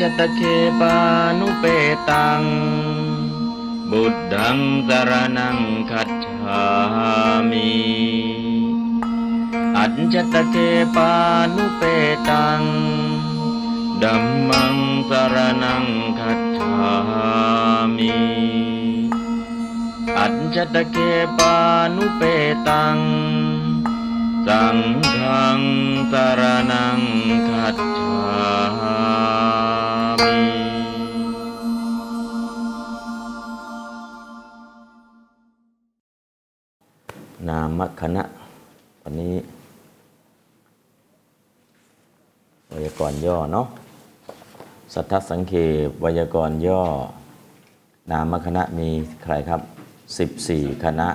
จตเคปานุเปตัง บุตดังสรนังคัจฉามิอัจจตเคปานุเปตังดัมมังสรนังคัจฉามิอัจจตเคปานุเปตัง สังฆังสรนังคัจฉา นามคณะ วันนี้วยากรณ์ย่อเนาะสัทธสังเขปวยากรณ์ย่อ นามคณะมีใครครับ 14 คณะ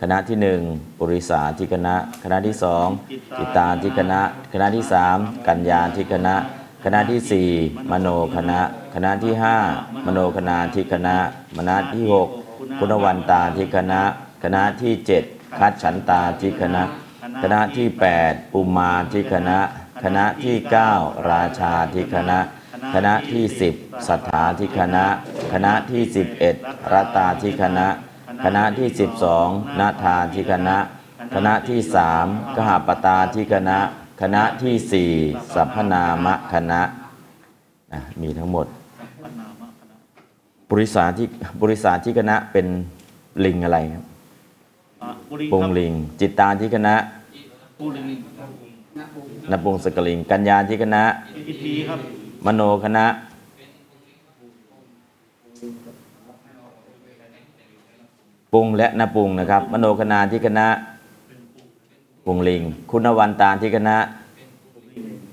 คณะที่ 1 ปุริสาที่คณะ คณะที่ 2 จิตตาที่คณะ คณะที่ 3 กัญญาที่คณะ คณะที่ 4 มโนคณะ คณะที่ 5 มโนคณาที่คณะคณะที่ 6 คุณวันตาที่คณะ คณะที่ 7 คัดฉันตาที่คณะ คณะที่ 8 อุมาที่คณะ คณะที่ 9 ราชาที่คณะ คณะที่ 10 สัทธาที่คณะ คณะที่ 11 รัตตาที่คณะ คณะที่ 12 นาทาที่คณะ คณะที่3กหาปตาที่คณะ คณะที่4สัพพนามะคณะนะมีทั้งหมดบริษัทที่บริษัทที่คณะเป็นลิงอะไรครับอะบุรี ปงครับลิง จิตตาที่คณะปูลิงนปงสกลิง กัญญาที่คณะอิทีครับมโนคณะ ปุงและนปุงนะครับ มโนคณาที่คณะ ปุงลิง คุณวันตาที่คณะ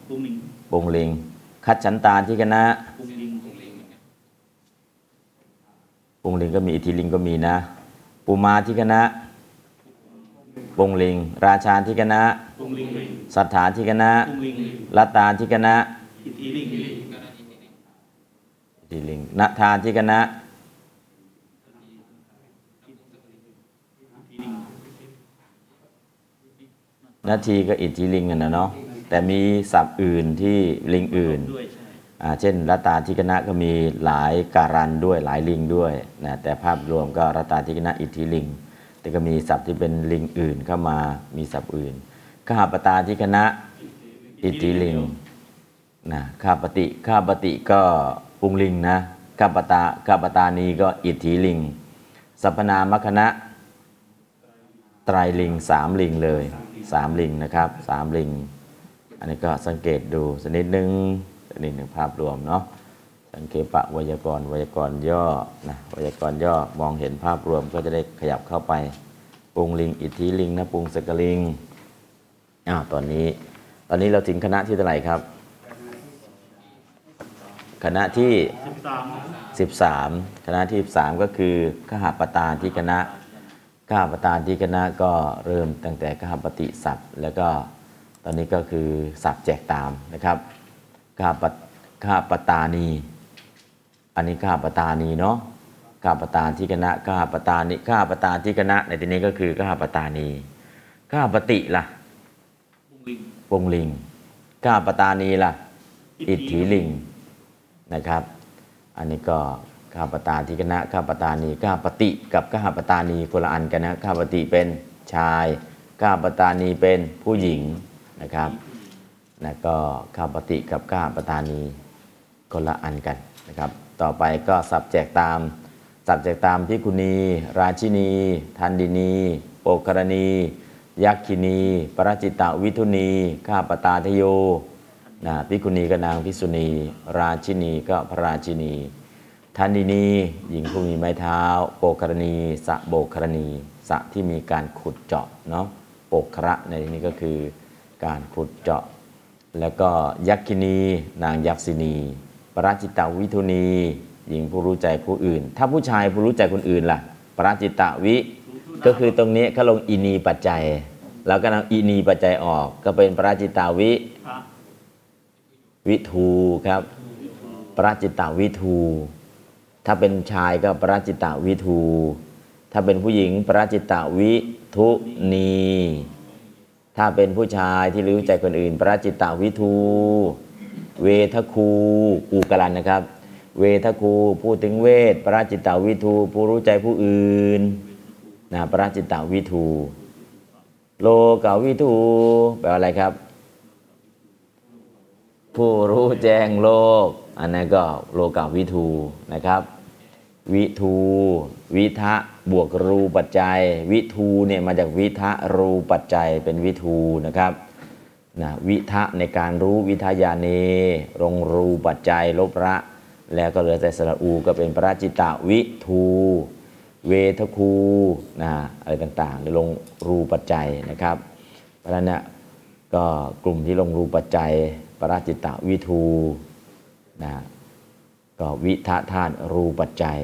ปูลิงปุงลิง คัดฉันตาที่คณะปูลิงปุงลิงก็มีอิทธิลิงก็มีนะปุมาที่คณะ ปุงลิง ราชาที่คณะปูลิงสัทธาที่คณะปูลิงรัตตาที่คณะอิทีลิงอิทธิลิงนาทานที่คณะอิทีลิงนาทีก็อิทธิลิงกันนะเนาะแต่มีศัพท์อื่นที่ลิงอื่นด้วยใช่อ่าเช่นรัตตาทิกนะก็มีหลายการันด้วยหลายลิงด้วยนะแต่ภาพรวมก็รัตตาทิกนะอิทธิลิง แต่ก็มีศัพท์ที่เป็นลิงอื่นเข้ามามีศัพท์อื่นข้าปตาทิกนะอิทธิลิงนะข้าปฏิข้าปฏิก็ปุงลิงนะข้าปตาข้าปตานีก็อิทธิลิงสัพนามคณะไตรลิงสามลิงเลยสามลิงนะครับสามลิง อันนี้ก็สังเกตดูสักนิดนึงสักนิดหนึ่งภาพรวมเนาะ สังเกปะไวยากรณ์ไวยากรณ์ย่อนะไวยากรณ์ย่อมองเห็นภาพรวมก็จะได้ขยับเข้าไปปุงลิง อิทธิลิงนะปุงสกลิงอ้าวตอนนี้ ตอนนี้เราถึงคณะที่เท่าไหร่ครับ คณะที่สิบสาม13 คณะที่ 13 ก็คือขหปตาที่คณะขหปตาที่คณะก็เริ่มตั้งแต่ขหปฏิศัพท์ แล้วก็ตอนนี้ก็คือศัพท์แจกตามนะครับขหปขหปตานี อันนี้ขหปตานีเนาะขหปตาที่คณะขหปตานีขหปตาที่คณะในที่นี้ก็คือขหปตานีขหปติล่ะปูลิงวงลิงขหปตานีล่ะ อิทธิลิงนะครับ อันนี้ก็ข้าปตาที่คณะข้าปตานีข้าปฏิกับข้าปตานีคนละอันกันนะข้าปฏิเป็นชายข้าปตานีเป็นผู้หญิงนะครับนะก็ข้าปฏิกับข้าปตานีคนละอันกันนะครับ ต่อไปก็สับแจกตาม สับแจกตามพิคุณี ราชินี ทันดินี โปกรณี ยักขินี ปรจิตตวิทุณี ข้าปตาทโยนะพิกุณีก็นางพิสุณี ราชินีก็พระราชินี ทันดินี หญิงผู้มีไม้เท้า โปกรณี สะโบกรณี สะที่มีการขุดเจาะเนาะโปกระในที่นี้ก็คือการขุดเจาะ แล้วก็ยักษินี นางยักษินี ปราจิตาวิทุณี หญิงผู้รู้ใจผู้อื่น ถ้าผู้ชายผู้รู้ใจคนอื่นล่ะ ปราจิตาวิก็คือตรงนี้เขาลงอินีปัจจัย แล้วก็นำอินีปัจจัยออก ก็เป็นปราจิตาวิวิทูครับ ปราจิตตวิทู ถ้าเป็นชายก็ปราจิตตวิทู ถ้าเป็นผู้หญิงปราจิตตวิทุนีถ้าเป็นผู้ชายที่รู้ใจคนอื่น ปราจิตตวิทู เวทคูกูกลันนะครับ เวทคูพูดถึงเวทปราจิตตวิทูผู้รู้ใจผู้อื่นนะปราจิตตวิทู โลกาวิทูแปลว่าอะไรครับ ผู้รู้แจ้งโลก อันนั้นก็โลกาวิทูนะครับ วิทูวิทะบวกรูปัจจัย วิทูเนี่ยมาจากวิทะรูปัจจัยเป็นวิทูนะครับ นะวิทะในการรู้วิทยาเนรงรูปัจจัยลบละแล้วก็เหลือแต่สระอูก็เป็นปราจิตะวิทู เวทคูนะอะไรต่างๆในลงรูปัจจัยนะครับ เพราะฉะนั้นเนี่ยก็กลุ่มที่ลงรูปัจจัยปราจิตตวิทูนะก็วิทะธาตุรูปัจจัย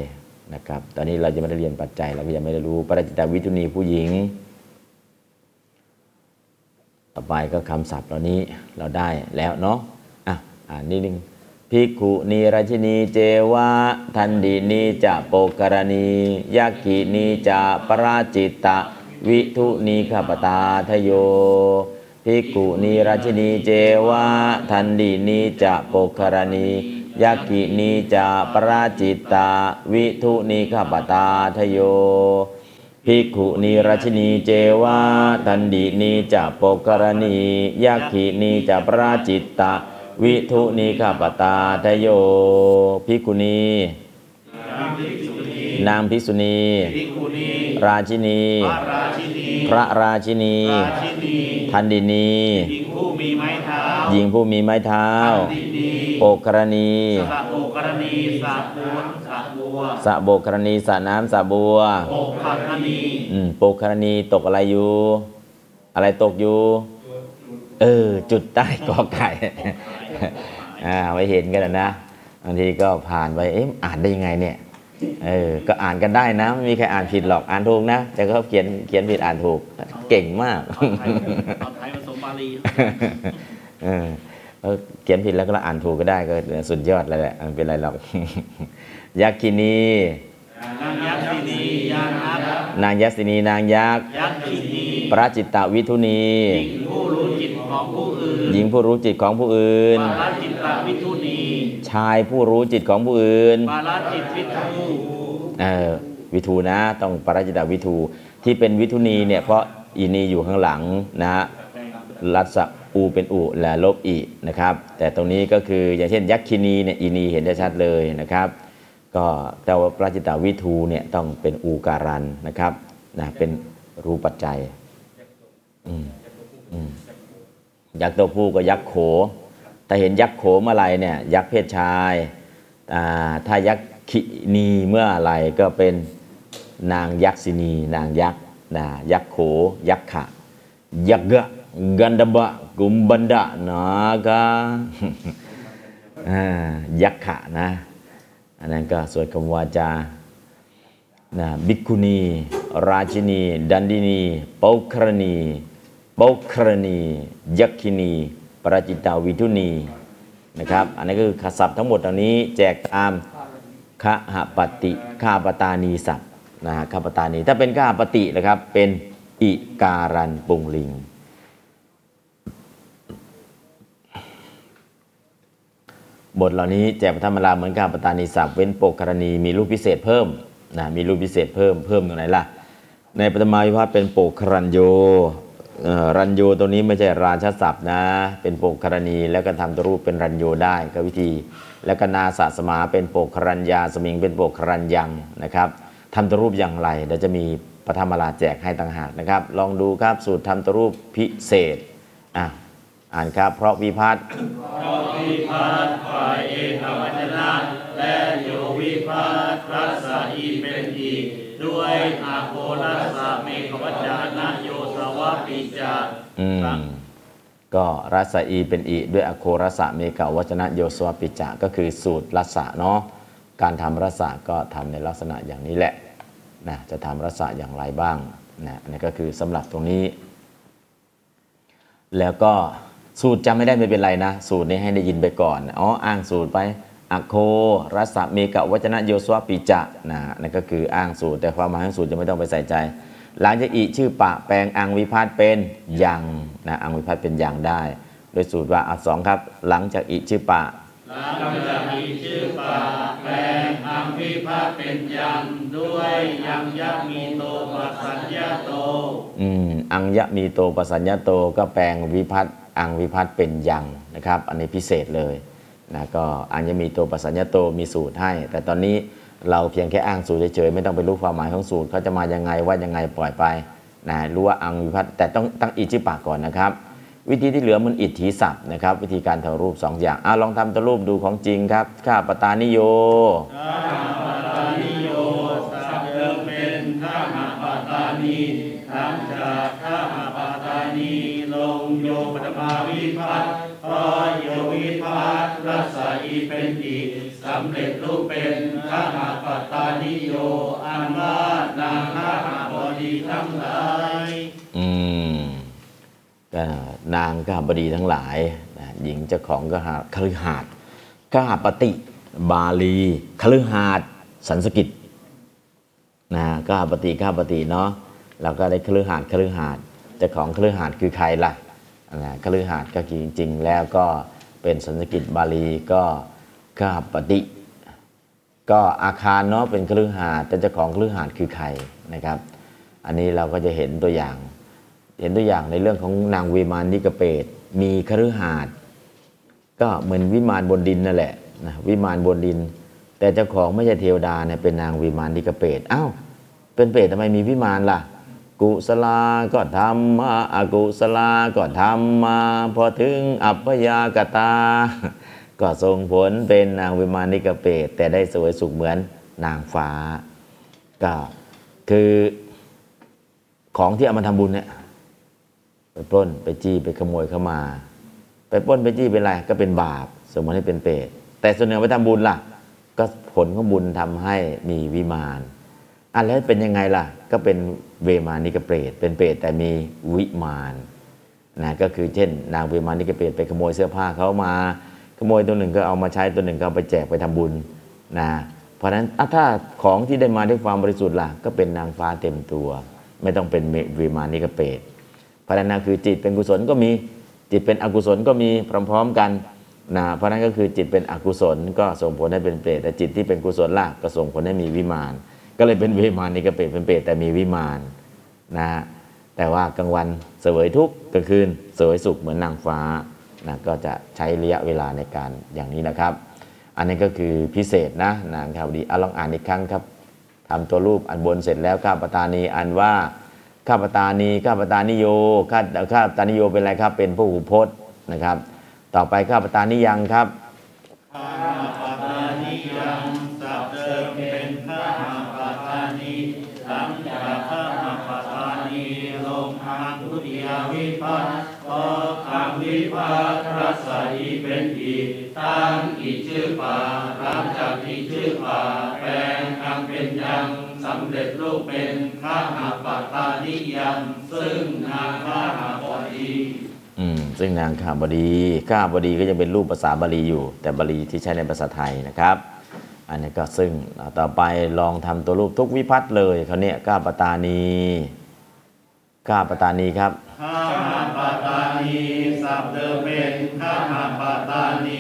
นะครับ ตอนนี้เราจะไม่ได้เรียนปัจจัยเราก็ยังไม่ได้รู้ปราจิตตวิทุนีผู้หญิง ต่อไปก็คำศัพท์เหล่านี้เราได้แล้วเนาะอะอ่านนิดนึงภิกขุนีราชินีเจวะทันดีนีจะโปกรณียักขินีจะปราจิตตะ วิทุนีขปตาทโยภิกขุนีราชินีเจวะทันดีนีจะโปกรณียักขินีจะปราจิตตะ วิทุนีขปตาทโย ภิกขุนีราชินีเจวาทันดีนีจะโปกรณียักขินีจะปราจิตตะ วิทุนีข้าปตาทโยภิกขุนีนางภิกษุณีภิกขุณีราชินี พระราชินีพระราชินีราชินีทันดินีหญิงผู้มีไม้เท้า หญิงผู้มีไม้เท้าดินีโปกรณีสะโอกรณีสะบัวสะบัวสะโบกรณีสระน้ำสระบัวโอกขักนีอืมโปกรณีตกอะไรอยู่ อะไรตกอยู่ เออ จุดใต้กอไก่อ่าไว้เห็นกันนะนะบางทีก็ผ่านไปเอ๊ะอ่านได้ยังไงเนี่ยเออ ก็อ่านกันได้นะ ไม่มีใครอ่านผิดหรอก อ่านถูกนะ แต่เขาเขียนเขียนผิดอ่านถูก เก่งมากเอาไทยเอาไทยผสมบาลี เออเออเขียนผิดแล้วก็อ่านถูกก็ได้ก็สุดยอดเลยแหละไม่เป็นไรหรอกยักษินีนางยักษินียานักนางยักษินีนางยักษ์ยักษินีปราจิตตวิทุนีหญิงผู้รู้จิตของผู้อื่นหญิงผู้รู้จิตของผู้อื่นปาราจิตตวิทุนีชายผู้รู้จิตของผู้อื่นปาราจิตวิทูเออวิทูนะ ต้องปราจิตตวิทูที่เป็นวิทุนีเนี่ยเพราะอีนีอยู่ข้างหลังนะฮะรัศ อูเป็นอุและลบอีนะครับแต่ตรงนี้ก็คืออย่างเช่นยักษินีเนี่ยอีนีเห็นได้ชัดเลยนะครับ ก็แต่ว่าปราจิตตวิทูเนี่ยต้องเป็นอูการันนะครับนะเป็นรูปัจจัยยักษ์ตัวผู้ก็ยักษ์โข ถ้าเห็นยักษ์โขเมื่อไรเนี่ยยักษ์เพศชายอ่าถ้ายักษ์ขินีเมื่อไรก็เป็นนางยักษินี นางยักษ์นะยักษ์โขยักษ์ขะยักษ์กะกันดบะ กุมบันดะนากาอ่ายักษ์ขะนะ อันนั้นก็สวดคำวาจานะบิกุนีราชินี ดันดินีเปาครณีเปาครณี ยักขินี ปราจิตาวิทุนีนะครับ อันนี้ก็คือคศัพท์ทั้งหมดเหล่านี้แจกตามคหปฏิข้าปตานีศัพท์นะฮะข้าปตานี ถ้าเป็นข้าปฏินะครับ เป็นอิการันปุงลิง บทเหล่านี้แจกปฐมราเหมือนกับปตานีศัพท์เว้นโปกกรณีมีรูปพิเศษเพิ่มนะมีรูปพิเศษเพิ่มเพิ่มตรงไหนล่ะ ในปฐมาวิภัตเป็นโปกครัญโยรัญโยตัวนี้ไม่ใช่ราชศัพท์นะ เป็นโปกครณีแล้วก็ทำตัวรูปเป็นรัญโยได้ก็วิธี แล้วก็นาสะสมาเป็นโปกครัญญาสมิงเป็นโปกครัญยังนะครับทำตัวรูปอย่างไรเดี๋ยวจะมีปฐมราแจกให้ต่างหากนะครับ ลองดูครับสูตรทำตัวรูปพิเศษอะ อ่านครับ เพราะวิพัฒน์วิพัฒน์ฝ่ายเอกวัจนะและโยวิพัฒน์รัศอีเป็นอีกด้วยอาโครัสสะเมฆวัจจานะโยสวะปิจาอืมก็รัสอีเป็นอีด้วยอโครสะเมกาวัจนะโยสวปิจะก็คือสูตรรัสะเนาะการทำรัสะก็ทำในลักษณะอย่างนี้แหละนะจะทำรัสะอย่างไรบ้างนะอันนี่ก็คือสำหรับตรงนี้ แล้วก็ สูตรจำไม่ได้ไม่เป็นไรนะ สูตรนี้ให้ได้ยินไปก่อนอ๋ออ้างสูตรไปอโครัสะเมกะวัจนะโยสวปิจะนะนั่นก็คืออ้างสูตร แต่ความหมายของสูตรจะไม่ต้องไปใส่ใจ หลังจากอีชื่อปะแปลงอังวิพาตเป็นยังนะอังวิพาตเป็นยังได้ โดยสูตรว่าอักสองครับ หลังจากอีชื่อปะ หลังจากมีชื่อป่าแปลงอัมพิพัฒน์เป็นยังด้วยยังยักมีโตปัสสัญญาโต อืมอังยะมีโตปัสัญญาโตก็แปลงวิพัตน์อังวิพัตน์เป็นยังนะครับ อันนี้พิเศษเลยนะก็อังยะมีโตปัสัญญาโตมีสูตรให้ แต่ตอนนี้เราเพียงแค่อ้างสูตรเฉยๆไม่ต้องไปรู้ความหมายของสูตรเขาจะมายังไงว่ายังไงปล่อยไปนะรู้ว่าอังวิพัตน์แต่ต้องตั้งอิจิปากก่อนนะครับ วิธีที่เหลือมันอิทธิศัพท์นะครับ วิธีการทำรูปสองอย่างอะลองทำตัวรูปดูของจริงครับข้าปตานิโยข้ามาปตานิโยสัพเดิมเป็นข้ามาปตานีหลังจากข้ามาปตานีลงโยปฐมาวิพัฒน์พอโยวิพัฒน์รัศอีเป็นอีกสำเร็จรูปเป็นข้ามาปตานิโยอันว่านางข้ามาบดีทั้งหลายอืมก็ นางกาบดีทั้งหลายหญิงเจ้าของก็หาคฤหาสน์กาปติบาลีคฤหาสสันสกิตนะกาปติกาปติเนาะเราก็ได้คฤหาสคฤหาสเจ้าของคฤหาสคือใครล่ะนะคฤหาสก็จริงๆ แล้วก็เป็นสันสกิตบาลีก็กาปติก็อาคารเนาะเป็นคฤหาสแต่เจ้าของคฤหาสคือใครนะครับ อันนี้เราก็จะเห็นตัวอย่าง เห็นตัวอย่างในเรื่องของนางเวมานนิกเปตมีคฤหาสน์ก็เหมือนวิมานบนดินนั่นแหละนะวิมานบนดิน แต่เจ้าของไม่ใช่เทวดาเนี่ยเป็นนางวิมานนิกเปตอ้าวเป็นเปรตทำไมมีวิมานล่ะ กุศลาก็ทำมาอากุศลาก็ทำมาพอถึงอัปยากตา ก็ส่งผลเป็นนางวิมานนิกเปตแต่ได้สวยสุขเหมือนนางฟ้าก็คือของที่เอามาทำบุญเนี่ย ไปปล้นไปจี้ไปขโมยเข้ามา ไปปล้นไปจี้เป็นไรก็เป็นบาป สมมติให้เป็นเปรตแต่ส่วนหนึ่งไปทำบุญล่ะ ก็ผลของบุญทำให้มีวิมานอะแล้วเป็นยังไงล่ะ ก็เป็นเวมานิกเปรตเป็นเปรตแต่มีวิมานนะก็คือเช่น นางเวมานิกเปรตไปขโมยเสื้อผ้าเขามา ขโมยตัวหนึ่งก็เอามาใช้ตัวหนึ่งก็ไปแจกไปทำบุญนะเพราะฉะนั้นถ้าของที่ได้มาด้วยความบริสุทธิ์ล่ะ ก็เป็นนางฟ้าเต็มตัว ไม่ต้องเป็นเวมานิกเปรต พราะนั้นคือจิตเป็นกุศลก็มีจิตเป็นอกุศลก็มีพร้อมๆกันนะเพราะนั้นก็คือจิตเป็นอกุศลก็ส่งผลให้เป็นเปรตแต่จิตที่เป็นกุศลล่ะก็ส่งผลให้มีวิมาน ก็เลยเป็นวิมานนี่ก็เปรตเป็นเปรตแต่มีวิมานนะฮะแต่ว่ากลางวันเสวยทุกข์กลางคืนเสวยสุขเหมือนนางฟ้านะก็จะใช้ระยะเวลาในการอย่างนี้นะครับ อันนี้ก็คือพิเศษนะนางครับดีเอาลองอ่านอีกครั้งครับทำตัวรูปอันบนเสร็จแล้วข้าปตานีอันว่า ข้าปตานีข้าปตานิโยข้าข้าปตานิโยเป็นอะไรครับ เป็นผู้หูพจน์นะครับ ต่อไปข้าปตานิยังครับข้ามาปตานียังสับเดิมเป็นข้ามาปตานีหลังจากข้ามาปตานีลงทางทุติยวิพัฒน์พอทางวิพัฒน์รัศอีเป็นอีตั้งอีชื่อป่าหลังจากอีชื่อป่าแปลงคำเป็นยัง สำเร็จรูปเป็นข้ามาปตานิยังซึ่งนางข้ามาบดีอืมซึ่งนางข้าบดีข้าบดีก็ยังเป็นรูปภาษาบาลีอยู่ แต่บาลีที่ใช้ในภาษาไทยนะครับ อันนี้ก็ซึ่งต่อไปลองทำตัวรูปทุกวิพัฒน์เลยเขาวเนี่ยข้าปตานีข้าปตานีครับข้ามาปตานีสับเดิมเป็นข้ามาปตานี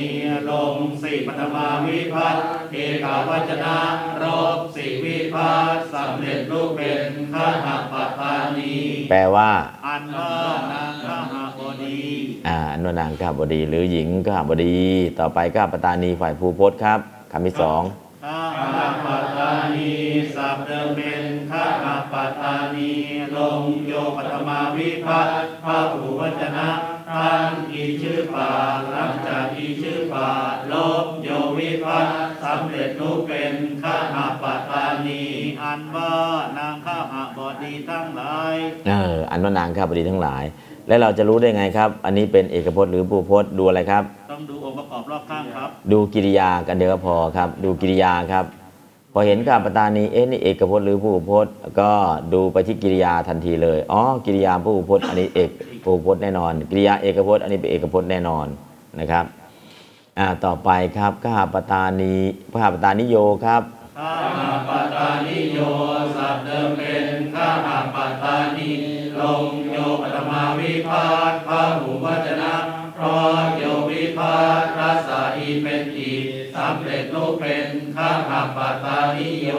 ลงสี่ปฐมาวิพัฒน์ เอกาวัจนะรบสี่วิพัฒน์สำเร็จรูปเป็นข้ามาปตานีแปลว่า อันว่านางข้ามาบดีอ่าอนวนางข้าบดี หรือหญิงข้าบดี ต่อไปข้าปตานีฝ่ายภูพจน์ครับคำที่สองข้ามาปตานีสับเดิมเป็นข้ามาปตานีลงโยปฐมาวิพัฒน์พระผู้วจนะ ท่านอีชื่อป่าหลังจากอีชื่อป่าลบโยวิพัฒน์สำเร็จรูปเป็นข้ามาปตานีอันว่านางข้ามาบดีทั้งหลายเอออันว่านางข้าบดีทั้งหลาย และเราจะรู้ได้ไงครับ อันนี้เป็นเอกพจน์หรือภูพจน์ดูอะไรครับ ต้องดูองค์ประกอบรอบข้างครับ ดูกิริยากันเดียวก็พอครับ ดูกิริยาครับ พอเห็นข้าปตานีเอ๊ะนี่เอกพจน์หรือผู้พจน์ ก็ดูไปที่กิริยาทันทีเลยอ๋อกิริยาผู้พจน์อันนี้เอกผู้พจน์แน่นอน กิริยาเอกพจน์อันนี้เป็นเอกพจน์แน่นอนนะครับอ่าต่อไปครับข้าปตานีข้าปตานิโยครับข้าปตานิโยสัตว์เดิมเป็นข้าปตานีลงโยปฐมาวิพาทพระหูวจนะ ราะโยวิภัตรัสสะอีเป็นอีกสำเร็จรูปเป็นข้าหาปตานิโย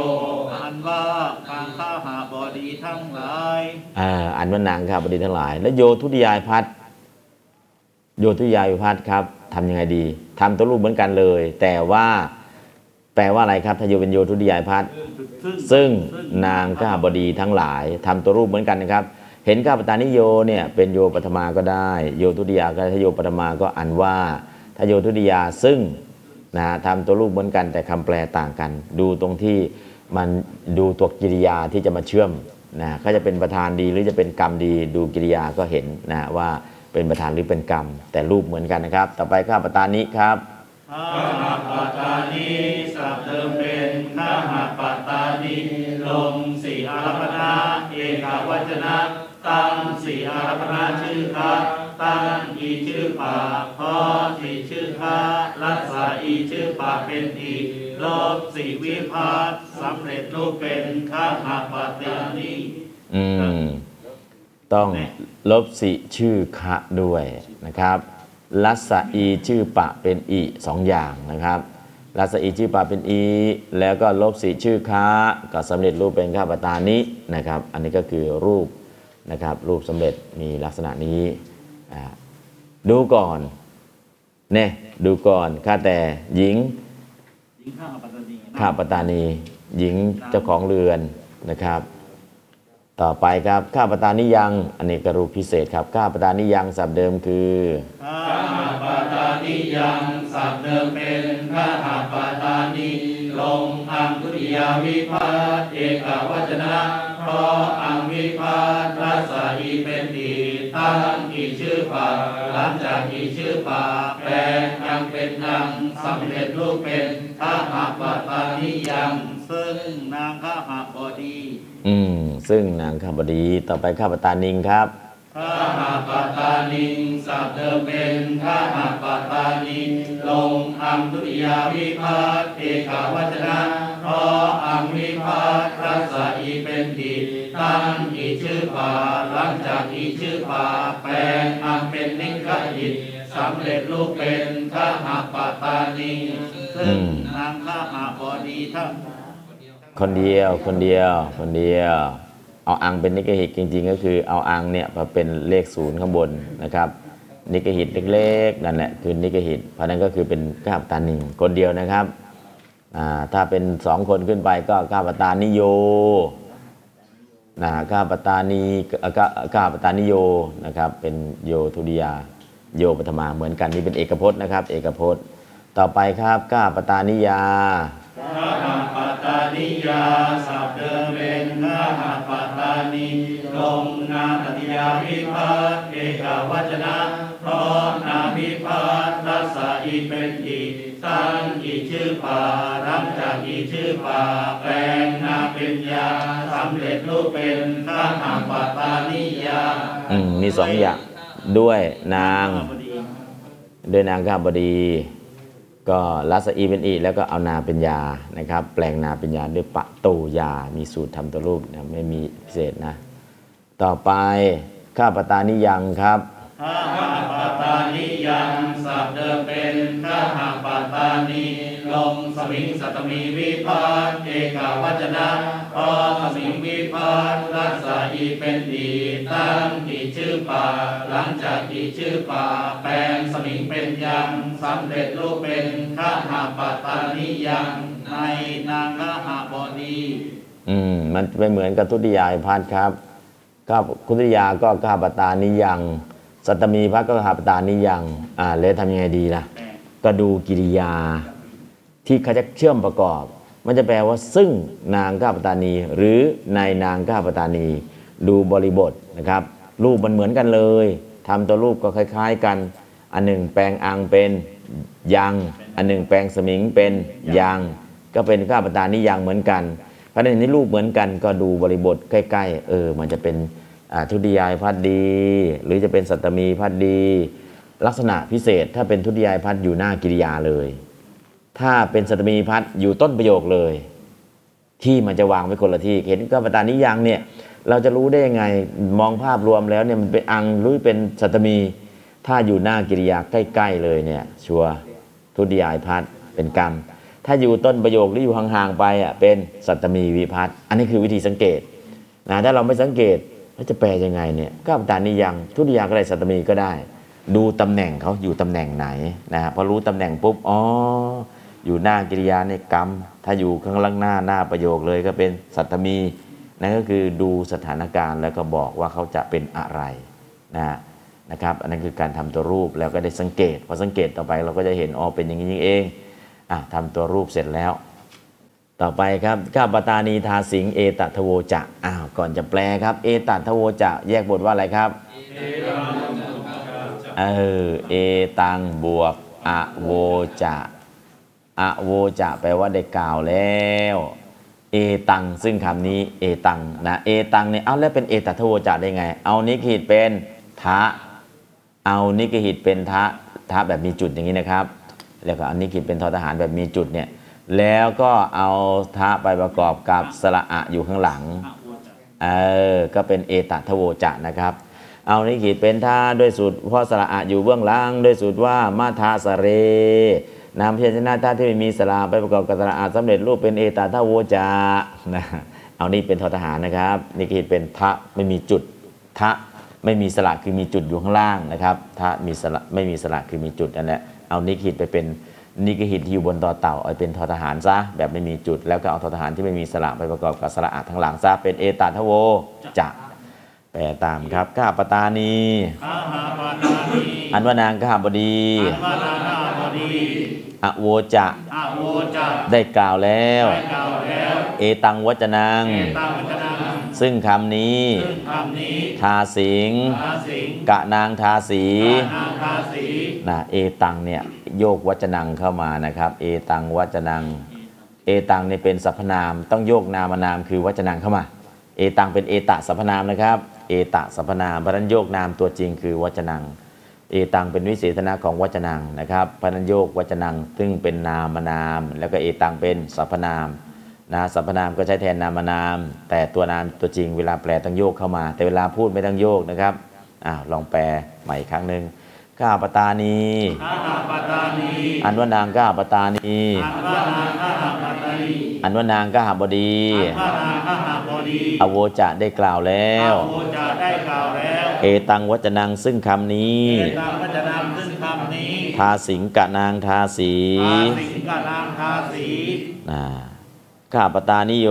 อันว่าการข้าหาบดีทั้งหลายอ่าอันว่านางข้าบดีทั้งหลาย แล้วโยทุติยายพัฒน์โยทุติยายพัฒน์ครับทำยังไงดีทำตัวรูปเหมือนกันเลย แต่ว่าแปลว่าอะไรครับถ้าโยเป็นโยทุติยายพัฒน์ซึ่งนางข้าบดีทั้งหลายทำตัวรูปเหมือนกันนะครับ เห็นข้าปตานิโยเนี่ยเป็นโยปฐมาก็ได้ โยทุติยาก็ถ้าโยปฐมาก็อันว่าถ้าโยทุติยาซึ่งนะทำตัวรูปเหมือนกันแต่คำแปลต่างกัน ดูตรงที่มันดูตัวกิริยาที่จะมาเชื่อมนะเขาจะเป็นประธานดีหรือจะเป็นกรรมดี ดูกิริยาก็เห็นนะว่าเป็นประธานหรือเป็นกรรม แต่รูปเหมือนกันนะครับ ต่อไปข้าปตานิครับข้าปตานิสับเดิมเป็นข้าปตานิลงสี่อารัปนาเอกาวัจนะ ตั้งสี่อารัปนาชื่อค้าตั้งอีชื่อป่าพอสี่ชื่อค้ารักษาอีชื่อป่าเป็นอีลบสี่วิพัตสำเร็จรูปเป็นข้าหาปตานิอืม ต้องลบสิชื่อคะด้วยนะครับลัสะอีชื่อปะเป็นอีสองอย่างนะครับลัสะอีชื่อปะเป็นอี แล้วก็ลบสิชื่อคะก็สำเร็จรูปเป็นข้าปตานินะครับ อันนี้ก็คือรูป นะครับรูปสำเร็จมีลักษณะนี้อ่าดูก่อนเนี่ยดูก่อนข้าแต่หญิงหญิงข้าหาปตานิข้าปตานี หญิงเจ้าของเรือนนะครับ ต่อไปครับข้าปตานิยังอันนี้กรูปพิเศษครับข้าปตานิยังสับเดิมคือข้าหาปตานิยังสับเดิมเป็นข้าหาปตานิลงอังคุริยาวิภัตเอกวัจนะ เพราะอังวิพัตรัสสะอีเป็นอีตั้งอีชื่อปาหลังจากอีชื่อปาแปลงยังเป็นยังสำเร็จรูปเป็นข้าหาปตานิยัง ซึ่งนางข้าหาบดี อืม ซึ่งนางข้าบดีต่อไปข้าปตานิงครับ ข้าหาปตานิงสับเดิมเป็นข้าหาปตานิลงอังทุติยาวิภัตเอกาวัจนะเพราะอังวิภัตรัสสะอีเป็นอีตั้งอีชื่อป่าหลังจากอีชื่อป่าแปลงอังเป็นนิกะอิตสำเร็จรูปเป็นข้าหาปตานิซึ่งนางข้าหาบดีทั้งคนเดียวคนเดียวคนเดียว เอาอังเป็นนิกหิตจริง ๆ ก็คือเอาอังเนี่ยมาเป็นเลขศูนย์ข้างบนนะครับนิกหิตเล็กๆนั่นแหละคือนิกหิตเพราะนั้นก็คือเป็นข้าปตานิงคนเดียวนะครับถ้าเป็นสองคนขึ้นไปก็ข้าปตานิโยนะข้าปตานีเอ่อข้าข้าปตานิโยนะครับเป็นโยทุติยาโยปฐมาเหมือนกันนี่เป็นเอกพจน์นะครับ เอกพจน์ ต่อไปครับข้าปตานิยาข้าหาปตานิยาสับเดิมเป็นข้าหาป นิลงนาตติยาวิภัตเอกาวัจนะเพราะนาวิภัตรัสสะอีเป็นอีตั้งอีชื่อป่ารังจากอีชื่อป่าแปลงนาเป็นยาสำเร็จรูปเป็นข้าหาปตานิยาอืมมีสองอย่างด้วยนาง ด้วยนางข้าบดี ก็รัสอีเป็นอีแล้วก็เอานาเป็นยานะครับ แปลงนาเป็นยาด้วยปะตูยา มีสูตรทำตัวรูปนะไม่มีพิเศษนะ ต่อไปข้าปตานิยังครับข้าปตานิยังสับเดิมเป็น หาปตานิลงสมิงสัตมีวิภัตเอกาวัจนะพอสมิงวิภัตรักษาอีเป็นอีตั้งอีชื่อป่า หลังจากอีชื่อป่า แปลงสมิงเป็นยังสำเร็จรูปเป็นข้าหาปตานิยังในนางข้าหาบดีอืมมันไม่เหมือนกับทุติยายพัฒน์ครับข้าคุติยาก็ข้าปตานิยังสัตตมีพัฒน์ก็ข้าปตานิยังอ่าแล้วทำยังไงดีล่ะ ก็ดูกิริยาที่เขาจะเชื่อมประกอบ มันจะแปลว่าซึ่งนางข้าปตานี หรือในนางข้าปตานี ดูบริบทนะครับ รูปมันเหมือนกันเลยทำตัวรูปก็คล้าย ๆ กัน อันหนึ่งแปลงอังเป็นยัง อันหนึ่งแปลงสมิงเป็นยังก็เป็นข้าปตานิยังเหมือนกันเพราะฉะนั้นในรูปเหมือนกันก็ดูบริบทใกล้ ๆ เออ มันจะเป็นทุติยายพัดดี หรือจะเป็นสัตตมีพัดดี ลักษณะพิเศษถ้าเป็นทุติยายพัดอยู่หน้ากิริยาเลย ถ้าเป็นสัตมีพัดอยู่ต้นประโยคเลย ที่มันจะวางไว้คนละที่ เห็นข้าปตานิยังเนี่ย เราจะรู้ได้ยังไงมองภาพรวมแล้วเนี่ยมันเป็นอังหรือเป็นสัตมี ถ้าอยู่หน้ากิริยาใกล้ ๆ เลยเนี่ย ชัวทุติยายพัฒน์เป็นกรรม ถ้าอยู่ต้นประโยคหรืออยู่ห่างๆไปอะเป็นสัตมีวิพัฒน์อันนี้คือวิธีสังเกตนะถ้าเราไม่สังเกตแล้วจะแปลยังไงเนี่ยก็ปตานิยังทุติยาก็ได้สัตมีก็ได้ ดูตำแหน่งเขาอยู่ตำแหน่งไหนนะฮะพอรู้ตำแหน่งปุ๊บอ๋ออยู่หน้ากิริยาในกรรม ถ้าอยู่ข้างล่างหน้าหน้าประโยคเลยก็เป็นสัตมีนั่นก็คือดูสถานการณ์แล้วก็บอกว่าเขาจะเป็นอะไรนะฮะนะครับอันนั้นคือการทำตัวรูปแล้วก็ได้สังเกตพอสังเกตต่อไปเราก็จะเห็นอ๋อเป็นอย่างนี้เองอะทำตัวรูปเสร็จแล้ว ต่อไปครับข้าปตานีทาสิงเอตัทโวจะอ้าวก่อนจะแปลครับ เอตัทโวจะแยกบทว่าอะไรครับเอ อเอตังบวกอะโวจะอะโวจะแปลว่าได้กล่าวแล้ว เอตังซึ่งคำนี้เอตังนะเอตังเนี่ยเอาแล้วเป็นเอตัทโวจะได้ไง เอานิกิตเป็นทะเอานิกหิตเป็นทะทะแบบมีจุดอย่างนี้นะครับ แล้วก็เอานิกหิตเป็นทอทหารแบบมีจุดเนี่ยแล้วก็เอาทะไปประกอบกับสระอะอยู่ข้างหลังเออก็เป็นเอตัทโวจะนะครับ เอานิกิตเป็นท่าด้วยสูตรพราะสระอะอยู่เบื้องล่างด้วยสูตรว่ามาทาสเรนำพยัญชนะท่าที่ไม่มีสระไปประกอบกับสระอะสำเร็จรูปเป็นเอตัทโวจะนะเอานี่เป็นทอทหารนะครับนิกิตเป็นทะไม่มีจุดทะไม่มีสระคือมีจุดอยู่ข้างล่างนะครับถ้ามีสระไม่มีสระคือมีจุดนั่นแหละเอานิกหิตไปเป็นนิกหิตที่อยู่บนต่อเต่าเอาเป็นทอทหารซะแบบไม่มีจุด แล้วก็เอาทอทหารที่ไม่มีสระไปประกอบกับสระอะทั้งหลังซะเป็นเอตาทโวจะ แปลตามครับ ข้าปตานี อันว่านางข้าบดีอันว่านาคาบดีอโวจะได้กล่าวแล้วได้กล่าวแล้ว เอตังวจนังเอตังวัจนัง ซึ่งคำนี้ ทาสิง กะนางทาสีนะเอตังเนี่ยโยกวัจนังเข้ามานะครับ เอตังวัจนัง เอตังเนี่ยเป็นสรรพนาม ต้องโยกนามนามคือวัจนังเข้ามา เอตังเป็นเอตะสรรพนามนะครับ เอตะสรรพนามพระนันโยกนามตัวจริงคือวัจนัง เอตังเป็นวิเศษณะของวัจนังนะครับพระนันโยกวัจนังซึ่งเป็นนามนาม แล้วก็เอตังเป็นสรรพนามนะสรรพนามก็ใช้แทนนามนาม แต่ตัวนามตัวจริงเวลาแปลต้องโยกเข้ามา แต่เวลาพูดไม่ต้องโยกนะครับอ้าวลองแปลใหม่อีกครั้งหนึ่ง ข้าปตานีข้าหาปาตานี อันว่านางข้าปตานี อันว่านางข้าหาปาตานี อันว่านางข้าบดีอันว่านางข้าหาบดีอโวจะได้กล่าวแล้วอาโวจะได้กล่าวแล้ว เอตังวัจนังซึ่งคำนี้ เอตังวัจนังซึ่งคำนี้ ทาสิงกะนางทาสีทาสิงกับนางทาสีนะ ข้าปตานิโย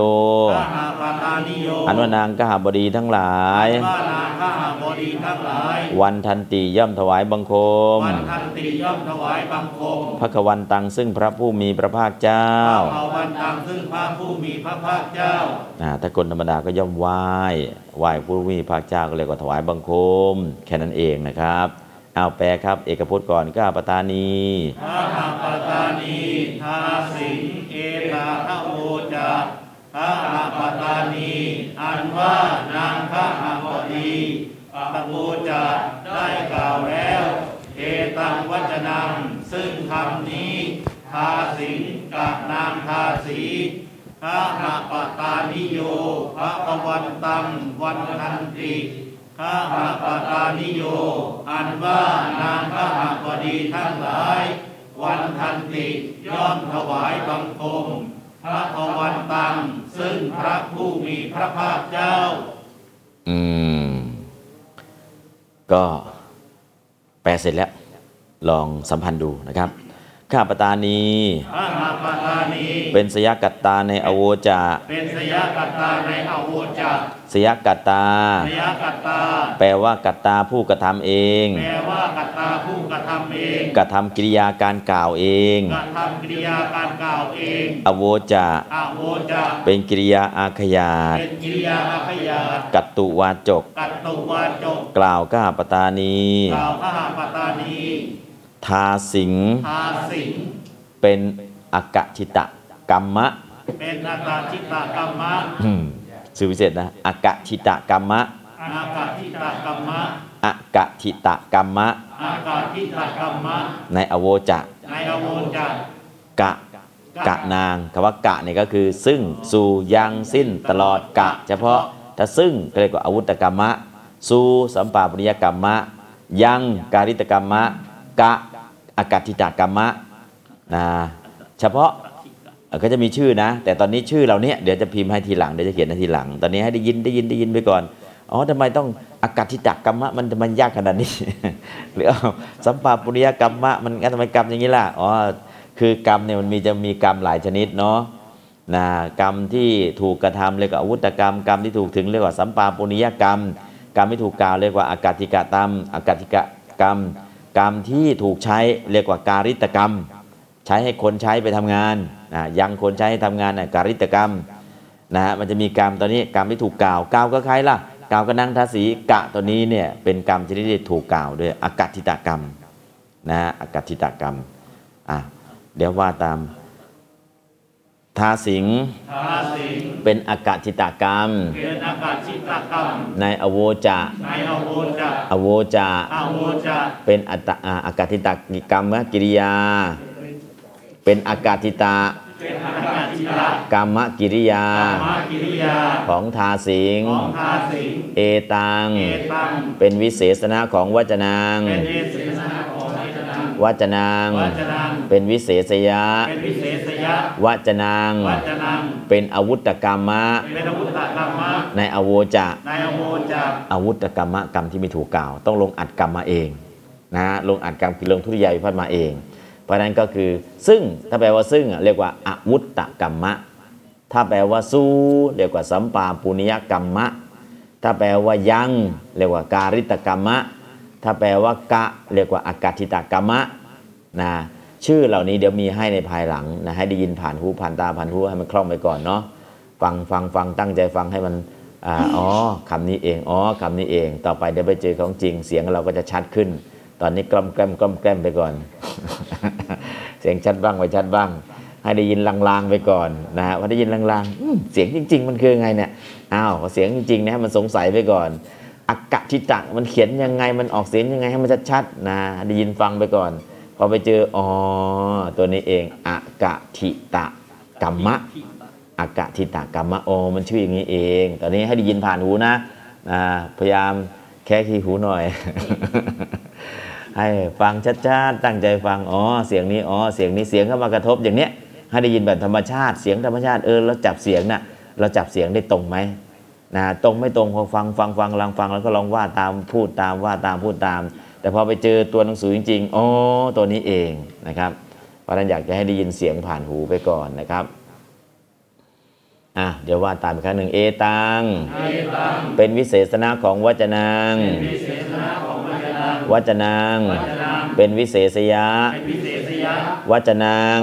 ข้าหาปาตานิโย อันว่านางข้าบดีทั้งหลายว่านางข้าหาบดีทั้งหลายวันทันติย่อมถวายบังคมวันทันติย่อมถวายบังคม พระกวันตังซึ่งพระผู้มีพระภาคเจ้าข้าวันตังซึ่งพระผู้มีพระภาคเจ้าอ่าถ้าคนธรรมดาก็ย่อมไหว้ ไหว้ผู้มีพระภาคเจ้าก็เรียกว่าถวายบังคม แค่นั้นเองนะครับ เอาแปลครับ เอกพจน์ก่อนข้าปตานีข้าปตานีทาสิงเอตาทโวจาข้าปตานี อันว่านางข้าหาบดีปะโวจาได้กล่าวแล้วเอตังวัจนัง ซึ่งคำนี้ทาสิงกับนางทาสีพระหาปตานิโยพระวันตังวันทันติ พระหาปตานิโย อันว่านางพระหาบดีทั้งหลาย วันทันติย่อมถวายบังคม พระกวันตัง ซึ่งพระผู้มีพระภาคเจ้า อืม ก็แปลเสร็จแล้ว ลองสัมพันธ์ดูนะครับ ข้าปตานีพระหาปตานีเป็นสยกัตตาในอโวจาเป็นสยกัตตาในอโวจักสยกัตตา สยกัตตา แปลว่ากัตตาผู้กระทำเอง แปลว่ากัตตาผู้กระทำเองกระทำกิริยาการกล่าวเองกระทำกิริยาการกล่าวเอง อโวจาอโวจะเป็นกิริยาอาขยาตเป็นกิริยาอาขยาตกัตตุวาจก กัตตุวาจก กล่าวข้าปตานี กล่าวพระหาปตานี ทาสิง ทาสิง เป็นอากะชิตะกรรมะ เป็นอากาชิตากรรมะอืมสื่อพิเศษนะอากะชิตะกรรมะอากาชิตากรรมะอากะทิตะกรรมะอากาชิตากรรมะ ในอโวจะในอโวจะกะกะนางคำว่ากะเนี่ยก็คือ ซึ่งสู่ยังสิ้นตลอดกะ เฉพาะถ้าซึ่งก็เรียกว่าอาวุธกรรมะ สู่สัมปาปริยกรรมะ ยังการิตกรรมะกะ อากาติตกรรมะนะเฉพาะก็จะมีชื่อนะ แต่ตอนนี้ชื่อเราเนี่ยเดี๋ยวจะพิมพ์ให้ทีหลังเดี๋ยวจะเขียนให้ทีหลัง ตอนนี้ให้ได้ยินได้ยินได้ยินไปก่อนอ๋อทำไมต้องอากาติตกรรมะมันมันยากขนาดนี้ หรือเอสัมปาปุริยกรรมะมันทำไมกรรมอย่างนี้ล่ะอ๋อคือกรรมเนี่ยมันมีจะมีกรรมหลายชนิดเนาะนะกรรมที่ถูกกระทำเรียกว่าอาวุธกรรม กรรมที่ถูกถึงเรียกว่าสัมปาปุนิยกรรม กรรมที่ถูกกล่าวเรียกว่าอากาติกะตรมอากาติกะกรรม กรรมที่ถูกใช้เรียกว่าการิตกรรม ใช้ให้คนใช้ไปทำงานนะยังคนใช้ให้ทำงานนะการิตกรรมนะฮะมันจะมีกรรมตอนนี้กรรมที่ถูกกล่าวกล่าวก็ใครล่ะกล่าวก็นั่งทาสีกะตัวนี้เนี่ยเป็นกรรมชนิดที่ถูกกล่าวด้วยอากาศทิตกรรมนะฮะอากาศทิตกรรมอะเดี๋ยวว่าตาม ทาสิงทาสิง เป็นอากาจิตกรรมเป็นอากาศชิตกรรม ในอโวจะในอโวจะอโวจะอโวจะเป็นอัตตะอ่าอากาติตกรรมกิริยา เป็นอากาติตะเป็นอากาศชิตะกรรมกิริยามากิริยา ของทาสิงของทาสิงเอตังเอตัง เป็นวิเศษณะของวจนาง วจนางวัจนัง เป็นวิเศษยะเป็นวิเศษยะวจนางวัจนัง เป็นอาวุธกรรมะเป็นอาวุธกรรมะ ในอโวจะในอโวจะอาวุธกรรมะกรรมที่ไม่ถูกกล่าว ต้องลงอัดกรรมมาเองนะลงอัดกรรมคือลงทุติยายวิพัฒน์มาเอง เพราะฉะนั้นก็คือซึ่งถ้าแปลว่าซึ่งอะเรียกว่าอาวุธกรรมะ ถ้าแปลว่าสู้เรียกว่าสัมปาปุนิยกรรมะ ถ้าแปลว่ายังเรียกว่าการิตกรรมะ ถ้าแปลว่ากะเรียกว่าอากาติตากรรมะนะชื่อเหล่านี้เดี๋ยวมีให้ในภายหลังนะให้ได้ยินผ่านหูผ่านตาผ่านหูให้มันคล่องไปก่อนเนาะฟังฟังฟังตั้งใจฟังให้มันอาอ๋อคำนี้เองอ๋อคำนี้เอง ต่อไปเดี๋ยวไปเจอของจริงเสียงเราก็จะชัดขึ้น ตอนนี้กล่อมแกล้มกล่อมแกล้มไปก่อน เสียงชัดบ้างไม่ชัดบ้าง ให้ได้ยินลางๆไปก่อนนะฮะว่าได้ยินลางๆเสียงจริง ๆ มันคือไงเนี่ยอ้าวเสียงจริงๆนะมันสงสัยไปก่อน อักกะทิตะมันเขียนยังไงมันออกเสียงยังไงให้มันชัดๆนะได้ยินฟังไปก่อน พอไปเจออ๋อตัวนี้เองอักกะทิตะกัมมะอักกะทิตะกัมมะโอมันชื่ออย่างนี้เอง ตอนนี้ให้ได้ยินผ่านหูนะนะพยายามแค่ขี้หูหน่อย ให้ฟังชัดๆตั้งใจฟังอ๋อเสียงนี้อ๋อเสียงนี้เสียงเข้ามากระทบอย่างเนี้ยให้ได้ยินแบบธรรมชาติ เสียงธรรมชาติเออเราจับเสียงน่ะเราจับเสียงได้ตรงไหม นะตรงไม่ตรงพอฟังฟังฟังลองฟังแล้วก็ลองว่าตามพูดตามว่าตามพูดตาม แต่พอไปเจอตัวหนังสือจริงๆอ๋อตัวนี้เองนะครับ เพราะฉะนั้นอยากจะให้ได้ยินเสียงผ่านหูไปก่อนนะครับอะเดี๋ยวว่าตามอีกครั้งหนึ่งเอตัง เป็นวิเศษณะของวจนางวจนาง เป็นวิเศษยะเป็น วิเศษยะวจนาง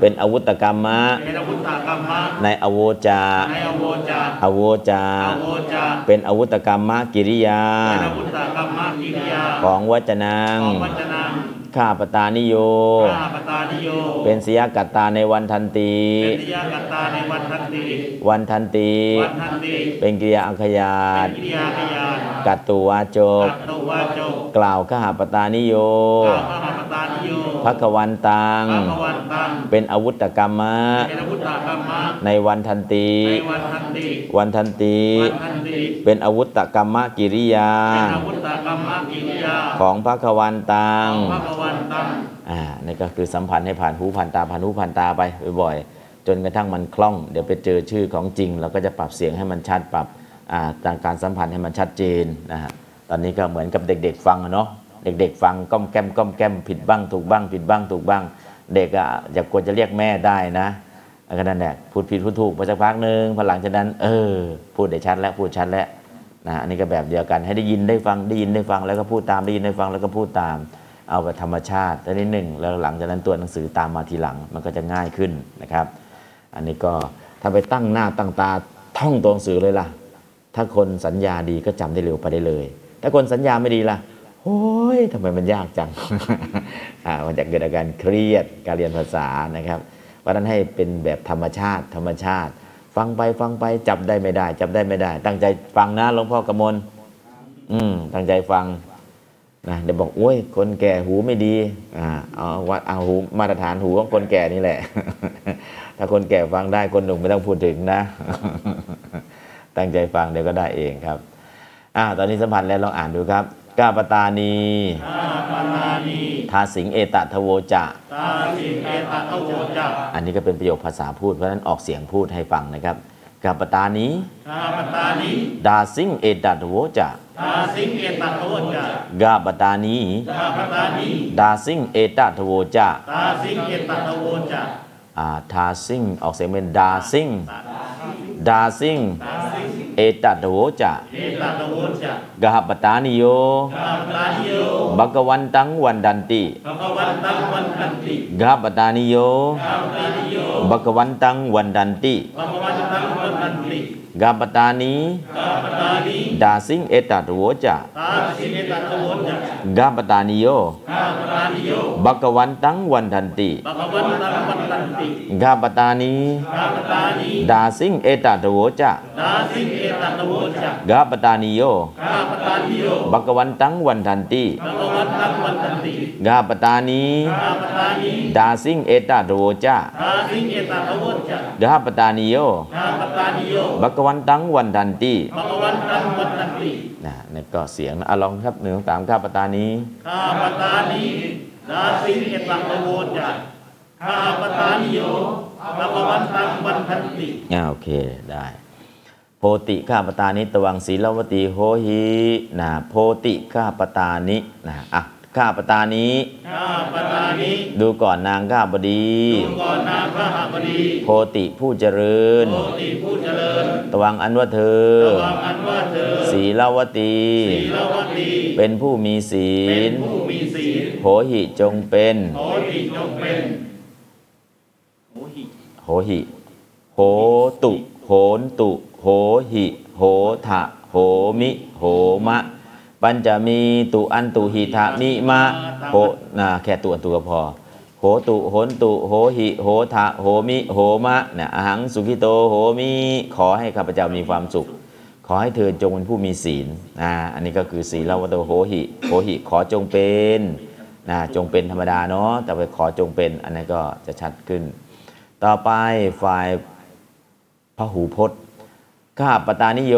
เป็นอาวุธกรรมะเป็นอาวุธกรรมะ ในอโวจาในอโวจะอโวจาอโวจะเป็นอาวุธกรรมะกิริยาเป็นอาวุธกรรมะกิริยา ของวจนาง ของวัจนังข้าปตานิโย ข้าปตานิโย เป็นสยกัตตาในวันทันตี เป็นนิยกัตตาในวันทันติวันทันตี วันทันติเป็นกิริยาอังคยาเป็นตกิริยาขยานกัตตุวาจกกัตตุวาจก กล่าวข้าปตานิโยข้าพระปตานิโยพระกวันตังพระวันตังเป็นอาวุธกรรมะเป็นอาวุธกรรมะ ในวันทันตีในวันทันติวันทันตีวันทันติเป็นอาวุธกรรมกิริยาเป็นอาวุธกรรมะกิริยา ของพระกวันตังพระวันตังอ่านี่ก็คือสัมพันธ์ให้ผ่านหูผ่านตาผ่านหูผ่านตาไปบ่อยๆจนกระทั่งมันคล่อง เดี๋ยวไปเจอชื่อของจริง เราก็จะปรับเสียงให้มันชัดปรับอ่าทางการสัมพันธ์ให้มันชัดเจนนะฮะตอนนี้ก็เหมือนกับเด็ก ๆ ฟังเนาะเด็ก ๆ ฟังก้อมแก้มก้อมแก้มผิดบ้างถูกบ้างผิดบ้างถูกบ้าง เด็กอะอย่ากควรจะเรียกแม่ได้นะก็นั่นแหละพูดผิดพูดถูกไปสักพักหนึ่งพอหลังจากนั้น เออ พูดได้ชัดแล้วพูดชัดแล้วนะอันนี้ก็แบบเดียวกันให้ได้ยินได้ฟังได้ยินได้ฟังแล้วก็พูดตามได้ยินได้ฟังแล้วก็พูดตาม เอาแบบธรรมชาติแต่นิดหนึ่งแล้วหลังจากนั้นตัวหนังสือตามมาทีหลังมันก็จะง่ายขึ้นนะครับ อันนี้ก็ถ้าไปตั้งหน้าตั้งตาท่องตัวหนังสือเลยล่ะ ถ้าคนสัญญาดีก็จำได้เร็วไปได้เลย ถ้าคนสัญญาไม่ดีล่ะโอ้ยทำไมมันยากจังอ่ามันจะเกิดอาการเครียดการเรียนภาษานะครับเพราะนั้นให้เป็นแบบธรรมชาติ ธรรมชาติ ฟังไปฟังไปจับได้ไม่ได้จับได้ไม่ได้ ตั้งใจฟังนะหลวงพ่อกำมลอืมตั้งใจฟัง นะเดี๋ยวบอกโอ้ยคนแก่หูไม่ดีอ่าเอาวัดเอาหูมาตรฐานหูของคนแก่นี่แหละ ถ้าคนแก่ฟังได้คนหนุ่มไม่ต้องพูดถึงนะ ตั้งใจฟังเดี๋ยวก็ได้เองครับอ่าตอนนี้สัมผัสแล้วลองอ่านดูครับกาปตานีข้าปตานีทาสิงเอตทโวจะตาสิงเอตะโวจักอันนี้ก็เป็นประโยคภาษาพูดเพราะฉะนั้นออกเสียงพูดให้ฟังนะครับกาปตานีข้าปตานีดาสิงเอตทโวจะ ตาสิงเอตะโวจักกาปตานีข้าปตานีดาสิงเอตทโวจะตาสิงเอตะโวจักอ่าทาสิงออกเสียงเป็นดาสิงดาสิงเอตทโวจะเอตะโวจักกาปตานิโยข้าปตานิโยบักวันตังวันดันติภะคะวันตังวันตันติกาปตานิโยข้าปตานิโยบักวันตังวันดันติ ภะคะวันตังวันตันติกาปตานีข้าปตานีดาสิงเอตทโวจะตาสิงเอตะโวจักกาปตานิโยข้าปตานิโยบักวันตังวันดันติภะคะวันตังวันตันติกาปตานีข้าปตานีดาสิงเอตทโวจะดาสิงเอตะโวจักกาปตานิโยข้าปตานิโยบักวันตังวันดันติภะคะวันตังวันตันติกาปตานีข้าปตานีดาสิงเอตทโวจะตาสิงเอตะโวจักกาปตานิโยข้าปตานิโยบักวันตังวันดันติภะคะวันตังวันตันตินะนี่ก็เสียงนะอะลองครับหนึ่งสองสามกาปตานีข้าปตานีดาสิงเอตะโวจักข้าปตานิโยภะคะวันตังวันตันติอ่าโอเคได้โพติข้าปตานิตวังศีลวตีโหหินะโพติข้าปตานินะอะข้าปตานิข้าปตานีดูก่อนนางข้าบดี ดูก่อนนาพระหบดี โพติผู้เจริญ โพติผู้เจริญ ตวังอันว่าเธอระวังอันว่าเธอ ศีลวตีศีลวตีเป็นผู้มีศีเป็นลผู้มีศีลโหหิจงเป็นโหติจงเป็นโหหิโหหิโหตุ โหนตุ โหหิ โหทะโหมิ โหมะ ปัญจะมีตุอันตุหิทะมิมะโหนะแค่ตัวอันตัวก็พอโหตุโหนตุโหหิโหทะโหมิโหมะเนี่ยอหังสุขิโตโหมิขอให้ข้าพเจ้ามีความสุข ขอให้เธอจงเป็นผู้มีศีลนะอันนี้ก็คือศีลวัตโตโหหิโหหิขอจงเป็นนะจงเป็นธรรมดาเนาะแต่ไปขอจงเป็นอันนี้ก็จะชัดขึ้น ต่อไปฝ่ายพหูพจน์ ข้าปตานิโย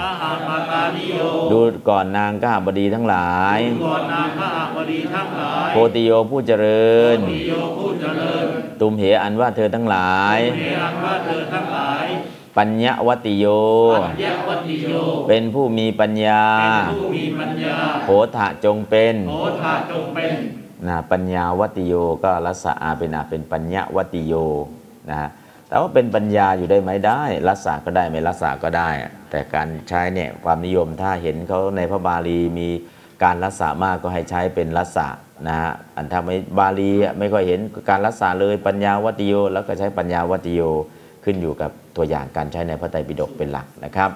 ข้าหาปตานิโย ดูก่อนนางข้าบดีทั้งหลายก่อนนาพระหบดีทั้งหลายโพติโยผู้เจริญติโยผู้เจริญ ตุมเหอันว่าเธอทั้งหลายเมรังว่าเธอทั้งหลายปัญญวติโยปัญญวัติโย เป็นผู้มีปัญญาเป็นผู้มีปัญญาโหทะจงเป็นโหธาจงเป็นนะปัญญาวติโยก็รัศอาเป็นอาเป็นปัญญวติโยนะฮะ แต่ว่าเป็นปัญญาอยู่ได้ไหมได้รัศาก็ได้ไม่รัศาก็ได้ แต่การใช้เนี่ยความนิยมถ้าเห็นเขาในพระบาลีมีการรัศามากก็ให้ใช้เป็นรัศานะฮะอันถ้าไม่บาลีไม่ค่อยเห็นการรัศาเลยปัญญาวัติโย แล้วก็ใช้ปัญญาวัติโยขึ้นอยู่กับตัวอย่างการใช้ในพระไตรปิฎกเป็นหลักนะครับ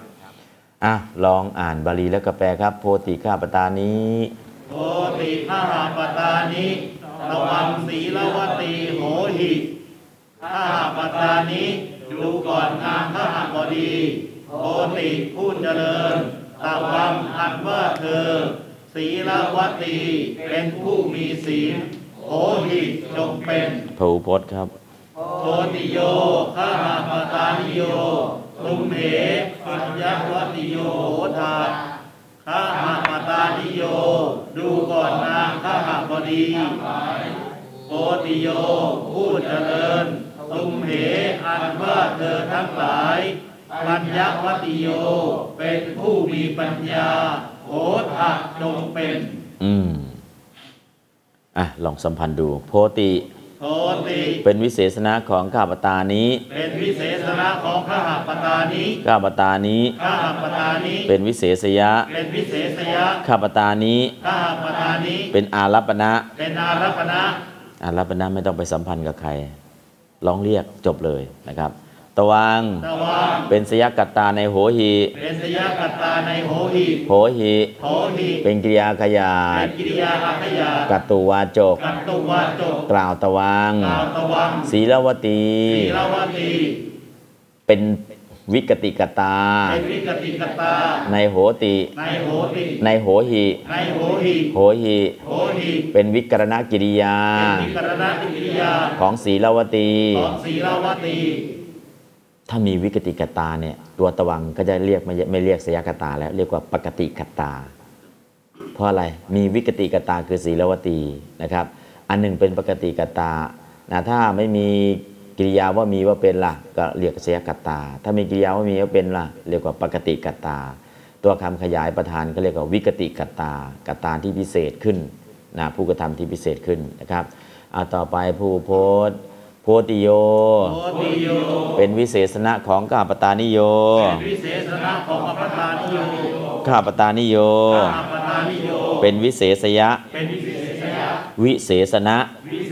อะลองอ่านบาลีแล้วก็แปลครับ โพติข้าปตานี้โหติข้าหาปตานิระวังศีลวตีโหหิ ข้าหาปตานิดูก่อนนางข้าหบดีโหติผู้เจริญตะวังอันว่าเธอ ศีลวตีเป็นผู้มีศีลโหหิจงเป็นพระอุพจน์ครับโทติโยข้าหาปตานิโยตุมเหปัญญวติโยโหทาข้าหาปตานิโย ดูก่อนนางข้าหาบดีโกติโยผู้เจริญ ตุมเห อันว่าเธอทั้งหลาย ปัญญวติโย เป็นผู้มีปัญญาโหทะจงเป็น อืม อะ ลองสัมพันธ์ดู โพติโทติ เป็นวิเศษณะของข้าปตานี้ เป็นวิเศษณะของข้าหาปตานิข้าปตานี้ ข้าหาปตานิเป็นวิเศษยะ เป็นวิเศษยะ ข้าปตานี้ ข้าหาปตานิเป็นอารัปณะเป็นอารัปณะอารัปณะไม่ต้องไปสัมพันธ์กับใคร ลองเรียกจบเลยนะครับ ตวังตะวัง เป็นสยกัตตาในโหหิเป็นสยกัตตาในโหหิโหหิโหหิเป็นกิริยาขยาเป็ดนกิริยาอาขยากัตตุวาจก กัตตุวาจก กล่าวตวัง กล่าวตะวัง ศีลวตีศีลวตีเป็น วิกติกตาเป็นวิกติกตา ในโหติ ในโหติ ในโหหิ ในโหหิ โหหิ โหหิ เป็นวิกรณกิริยา เป็นวิกรณกิริยา ของศีลวตี ของศีลวตี ถ้ามีวิกติกตาเนี่ย ตัวตะวังก็จะเรียกไม่ไม่เรียกสยกตาแล้วเรียกว่าปกติกตา เพราะอะไร มีวิกติกตาคือศีลวตีนะครับ อันหนึ่งเป็นปกติกตานะถ้าไม่มี กิริยาว่ามีว่าเป็นล่ะก็เรียกเสียกตา ถ้ามีกิริยาว่ามีว่าเป็นล่ะเรียกว่าปกติกตา ตัวคำขยายประธานก็เรียกว่าวิกติกตากตาที่พิเศษขึ้นนะผู้กระทำที่พิเศษขึ้นนะครับเอาต่อไปผู้โพสต์โพติโยโพธิโย เป็นวิเศษณะของกาปตานิโยเป็นวิเศษณะของอัปปตานิโยข้าปตานิโยอัปปตานิโยเป็นวิเศษยะเป็นวิเศษยะ วิเศษณะวิเศษณะ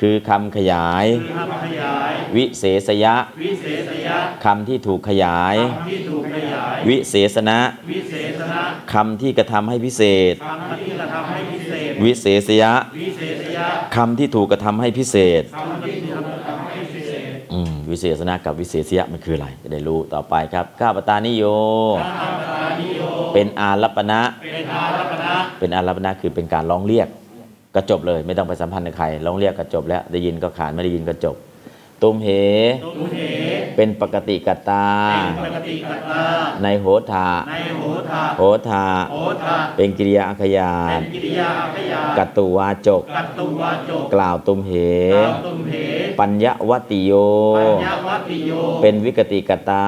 คือคำขยายคือคำขยายวิเศษยะวิเศษยะคำที่ถูกขยายคำที่ถูกขยายวิเศษณะวิเศษณะคำที่กระทำให้พิเศษคำที่กระทำให้พิเศษวิเศษยะวิเศษยะคำที่ถูกกระทำให้พิเศษคำที่ทำให้พิเศษอืมวิเศษณะกับวิเศษยะมันคืออะไรจะได้รู้ต่อไปครับข้าปตานิโยอัปปตานิโยเป็นอารัปณะเป็นอารัปณะเป็นอารัปณะคือเป็นการร้องเรียก ก็จบเลยไม่ต้องไปสัมพันธ์กับใครร้องเรียกก็จบแล้วได้ยินก็ขานไม่ได้ยินก็จบ ตุมเหตุเห เป็นปกติกตา ในโหธาโหธาเป็นกิริยาอคยานกัตตุวาจก กล่าวตุมเห ปัญญวติโย เป็นวิกติกตา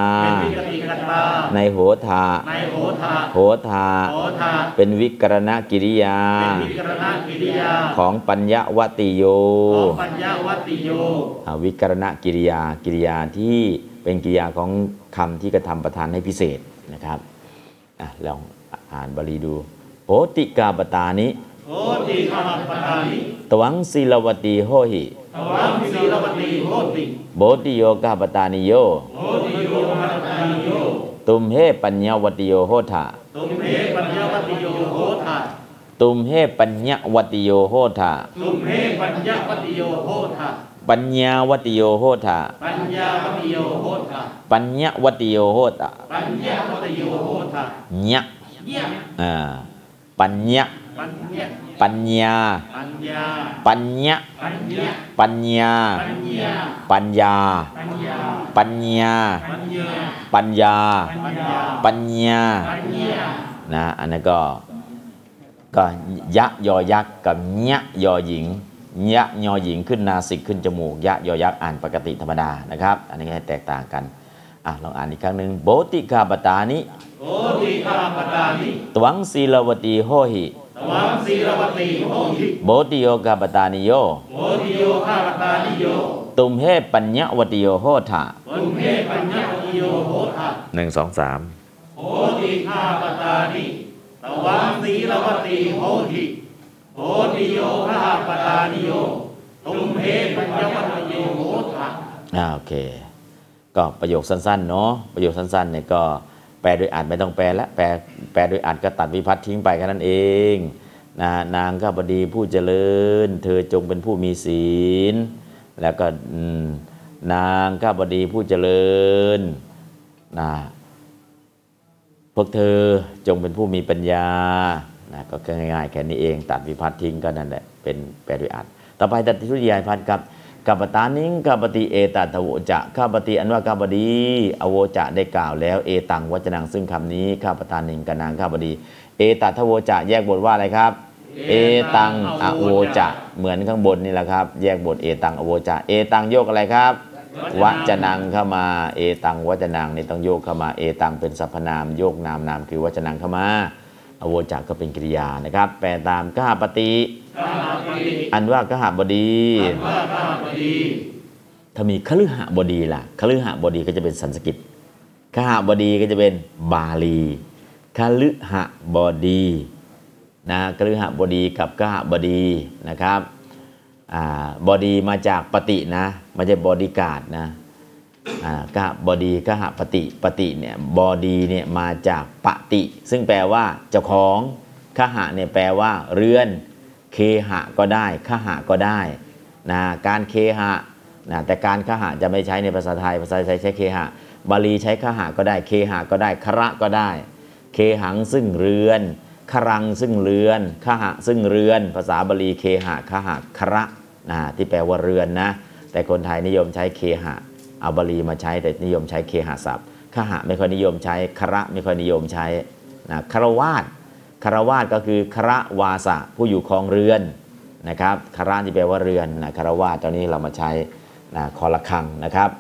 ในโหธาโหธาเป็นวิกรณกิริยา ของปัญญวติโยวิกรณกิริยากิริยาที่ เป็นกิริยาของคำที่กระทำประทานให้พิเศษนะครับอะลองอ่านบาลีดูโหติกาปตานิโหติขหปตานิตวังศิลวตีโหหิตวังศีลปฏิโหติโบติโยกาปตานิโยโหติโยหัตตานิโยตุมเฮปัญญวติโยโหทาตุมเหปัญญาวัตติโยโหทาตุมเฮปัญญวติโยโหทาตุมเหปัญญาวัตติโยโหทา ปัญญาวติโยโหตะปัญญาวติโยโหตะปัญญาวติโยโหตะปัญญาวติโยโหตะญะอ่าปัญญาปัญญา ปัญญา ปัญญา ปัญญา ปัญญา ปัญญา ปัญญา นะ อันนั้นก็ ก็ยะยอยักษ์กับเนี้ยยอหญิง ยะยอหญิงขึ้นนาสิกขึ้นจมูก ยะยอยักษ์อ่านปกติธรรมดานะครับ อันนี้ให้แตกต่างกันอะลองอ่านอีกครั้งหนึ่งโบติกาปตานิโหติขหปตานิตวังศีลวตีโหหิตวังศีลปฏิโหติโบติโยกาปตานิโยโหติโยข้าปตานิโยตุมเฮปัญญวติโยโหทาตุมเหปัญญาวัตติโยโหทาหนึ่งสองสามโหติข้าปตานิตวังศีลปฏิโหติ โหติโยข้าปตานิโยตุมเหปัญญาวัตโยโหทาอ่าโอเค ก็ประโยคสั้นๆเนาะประโยคสั้นๆเนี่ยก็แปลโดยอ่านไม่ต้องแปลแล้วแปลแปลโดยอ่านก็ตัดวิพัฒน์ทิ้งไปแค่นั้นเองนะนางข้าพดีผู้เจริญ เธอจงเป็นผู้มีศีล แล้วก็นางข้าพดีผู้เจริญนะพวกเธอจงเป็นผู้มีปัญญา นะก็ง่ายๆแค่นี้เองตัดวิพัฒน์ทิ้งก็นั่นแหละเป็นแปลโดยอ่านต่อไปตัดทุติยายพัฒน์ครับกัปตานิงกัปติเอตัตโวจะข้าปฏิอันว่าข้าพดีอโวจะได้กล่าวแล้วเอตังวจนังซึ่งคำนี้ข้าปตานิงกนางข้าพดี เอตัทโวจะแยกบทว่าอะไรครับ เอตังอโวจะเหมือนข้างบนนี่แหละครับ แยกบทเอตังอโวจะเอตังโยกอะไรครับวัจนังเข้ามาเอตังวัจนังนี่ต้องโยกเข้ามาเอตังเป็นสรรพนามโยกนามนามคือวัจนังเข้ามา อโวจะก็เป็นกริยานะครับ แปลตามข้าปฏิข้าปฏิอันว่าขหบดีว่าข้าปฏิถ้ามีคฤหบดีล่ะคฤหบดีก็จะเป็นสันสกฤตคหบดีก็จะเป็นบาลีคฤหบดีนะคฤหบดีกับคหบดีนะครับอ่าบดีมาจากปฏินะไม่ใช่บอดีการ์ดนะอ่า กหบอดีคหปฏิปฏิเนี่ยบอดีเนี่ยมาจากปฏิ ซึ่งแปลว่าเจ้าของคหะเนี่ยแปลว่า เรือน เคหะก็ได้คหะก็ได้นะการเคหะนะแต่การคหะจะไม่ใช้ในภาษาไทยภาษาไทยใช้เคหะบาลีใช้คหะก็ได้เคหะก็ได้คระก็ได้ เคหังซึ่งเรือนครังซึ่งเรือนคหะซึ่งเรือน ภาษาบาลีเคหะคหะคระนะที่แปลว่าเรือนนะแต่คนไทยนิยมใช้เคหะ เอาบาลีมาใช้แต่นิยมใช้เคหศัพท์คหะไม่ค่อยนิยมใช้คระไม่ค่อยนิยมใช้นะคารวาสคารวาสก็คือครวาสะผู้อยู่ครองเรือนนะครับคาระที่แปลว่าเรือนนะคารวาสตอนนี้เรามาใช้นะคอละคังนะครับ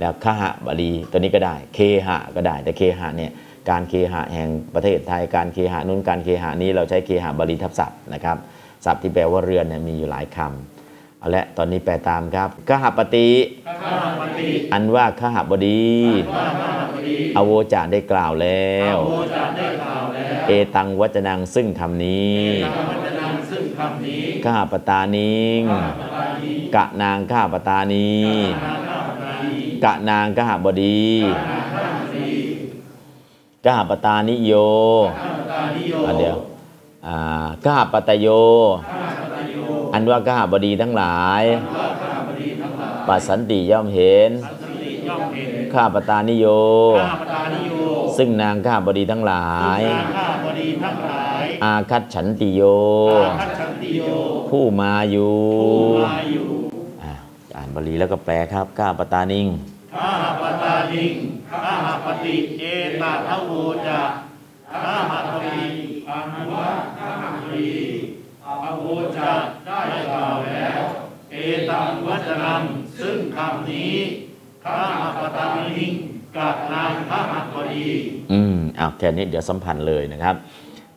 แล้วคหะบดีตัวนี้ก็ได้ เคหะก็ได้แต่เคหะเนี่ยการเคหะแห่งประเทศไทยการเคหะนู้นการเคหะนี้เราใช้เคหะบาลีทับศัพท์นะครับศัพท์ที่แปลว่าเรือนเนี่ยมีอยู่หลายคำ เอาละตอนนี้แปลตามครับคหปฏิข้าปฏิอันว่าขหบดีข้าพดีอโวจาได้กล่าวแล้วโอจะได้กล่าวแล้ว เอตังวัจนังซึ่งคำนี้ธรรมจะนำซึ่งคำนี้ข้าปตานิงปตานี้กะนางข้าปตานีนาข้าปตานี้กะนางขหบดีนาข้าพดีกหปตานิโยข้าปตานิโยอะเดี๋ยวอ่ากหปตโยข้าปตาโย อันว่ากหบดีทั้งหลายว่าข้าพดีทั้งหลาย ปัสสันติย่อมเห็นสันติย่อมเห็นข้าปตานิโยข้าปตานิโย ซึ่งนางข้าบดีทั้งหลายนาข้าพดีทั้งหลายอาคัตฉันติโยอาคัจฉันติโย ผู้มาอยู่ผู้มาอยู่อ่าอ่านบาลีแล้วก็แปลครับ ข้าปตานิง ข้าปตานิง ข้าปฏิเอตาทโวจะข้าปฏิอันว่าข้าปฏิ อโวจาได้กล่าวแล้ว เอตังวัจนังซึ่งคำนี้ข้าปตังหิงกับนางข้าปดี อืมอ้าวแค่นี้เดี๋ยวสัมพันธ์เลยนะครับ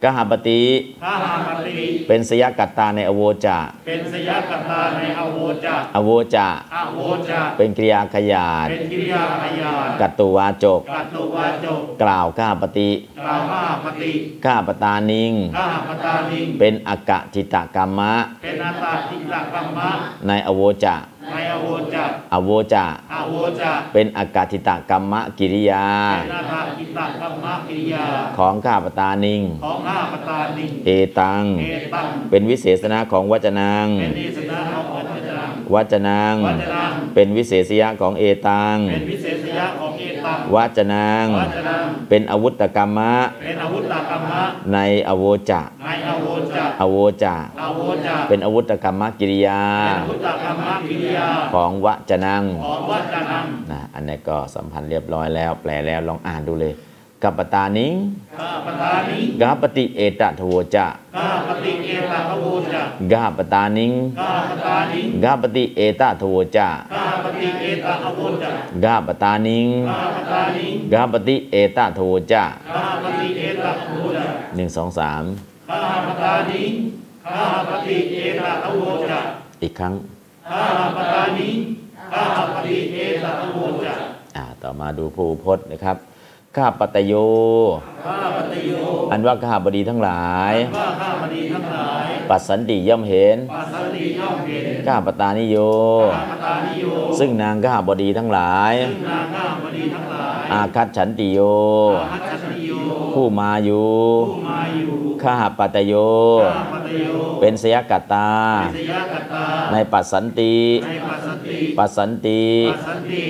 กหปติข้าปฏิเป็นสยกัตตาในอโวจาเป็นสยกตาในอโวจะอโวจาอโวจะเป็นกริยาขยาดเป็นกิริยาพยานกัตตุวาจกกัตตุวาจกกล่าวข้าปฏิกล่าวข้าปฏิข้าปตานิงข้าปตานิง เป็นอากะจิตกรรมะ เป็นอาตาทิตกรรมะ ในอโวจา ในอโวจะอโวจาอโวจะเป็นอากาจิตกรรมะกิริยาเป็นอาตาทิตกรรมะกิริยา ของข้าปตานิง ของข้าปตานิง เอตังเอตังเป็นวิเศษณะของวัจนังเป็นนิสนาของวัจนัง วัจนังวัจนังเป็นวิเศษยะของเอตัง เป็นวิเศษยะของเอตัง วัจนังวัจนังเป็นอาวุธกรรมะเป็นอาวุธกรรมะ ในอโวจะในอโวจะอโวจะอโวจะเป็นอาวุธกรรมกิริยาเป็นอาวุธกรรมะกิริยาของวัจนังของวัจนังนะอันนี้ก็สัมพันธ์เรียบร้อยแล้ว แปลแล้วลองอ่านดูเลย กัปปตานิงข้าปตานิงกาปติเอตทโวจะข้าปฏิเอตาโวจะกาปตานิงข้าปตานิงกาปติเอตทโวจะข้าปฏิเอตาโวจะกาปตานิงข้าปตานิงกาปติเอตทโวจะข้าปฏิเอตาโวจะหนึ่งสองสามข้าปตานิงข้าปฏิเอตาโวจะอีกครั้งข้าปตานิงข้าปฏิเอตาโวจะอ่าต่อมาดูผู้พจน์นะครับ ข้าปตโย ข้าปฏิโย อันว่าข้าบดีทั้งหลายว่าข้าพดีทั้งหลาย ปัสสันติย่อมเห็น ปัสสันติย่อมเห็น ข้าปตานิโย ข้าปตานิโย ซึ่งนางข้าบดีทั้งหลาย ซึ่งนางข้าพดีทั้งหลาย อาคัตฉันติโย อาหัจฉติโย ผู้มาอยู่ ผู้มาอยู่ ข้าปตโย ข้าปฏิโย เป็นสยกัตตาเป็นสยกตา ในปัสสันติ ในปัสสติปัสสันติ ปัสสันติ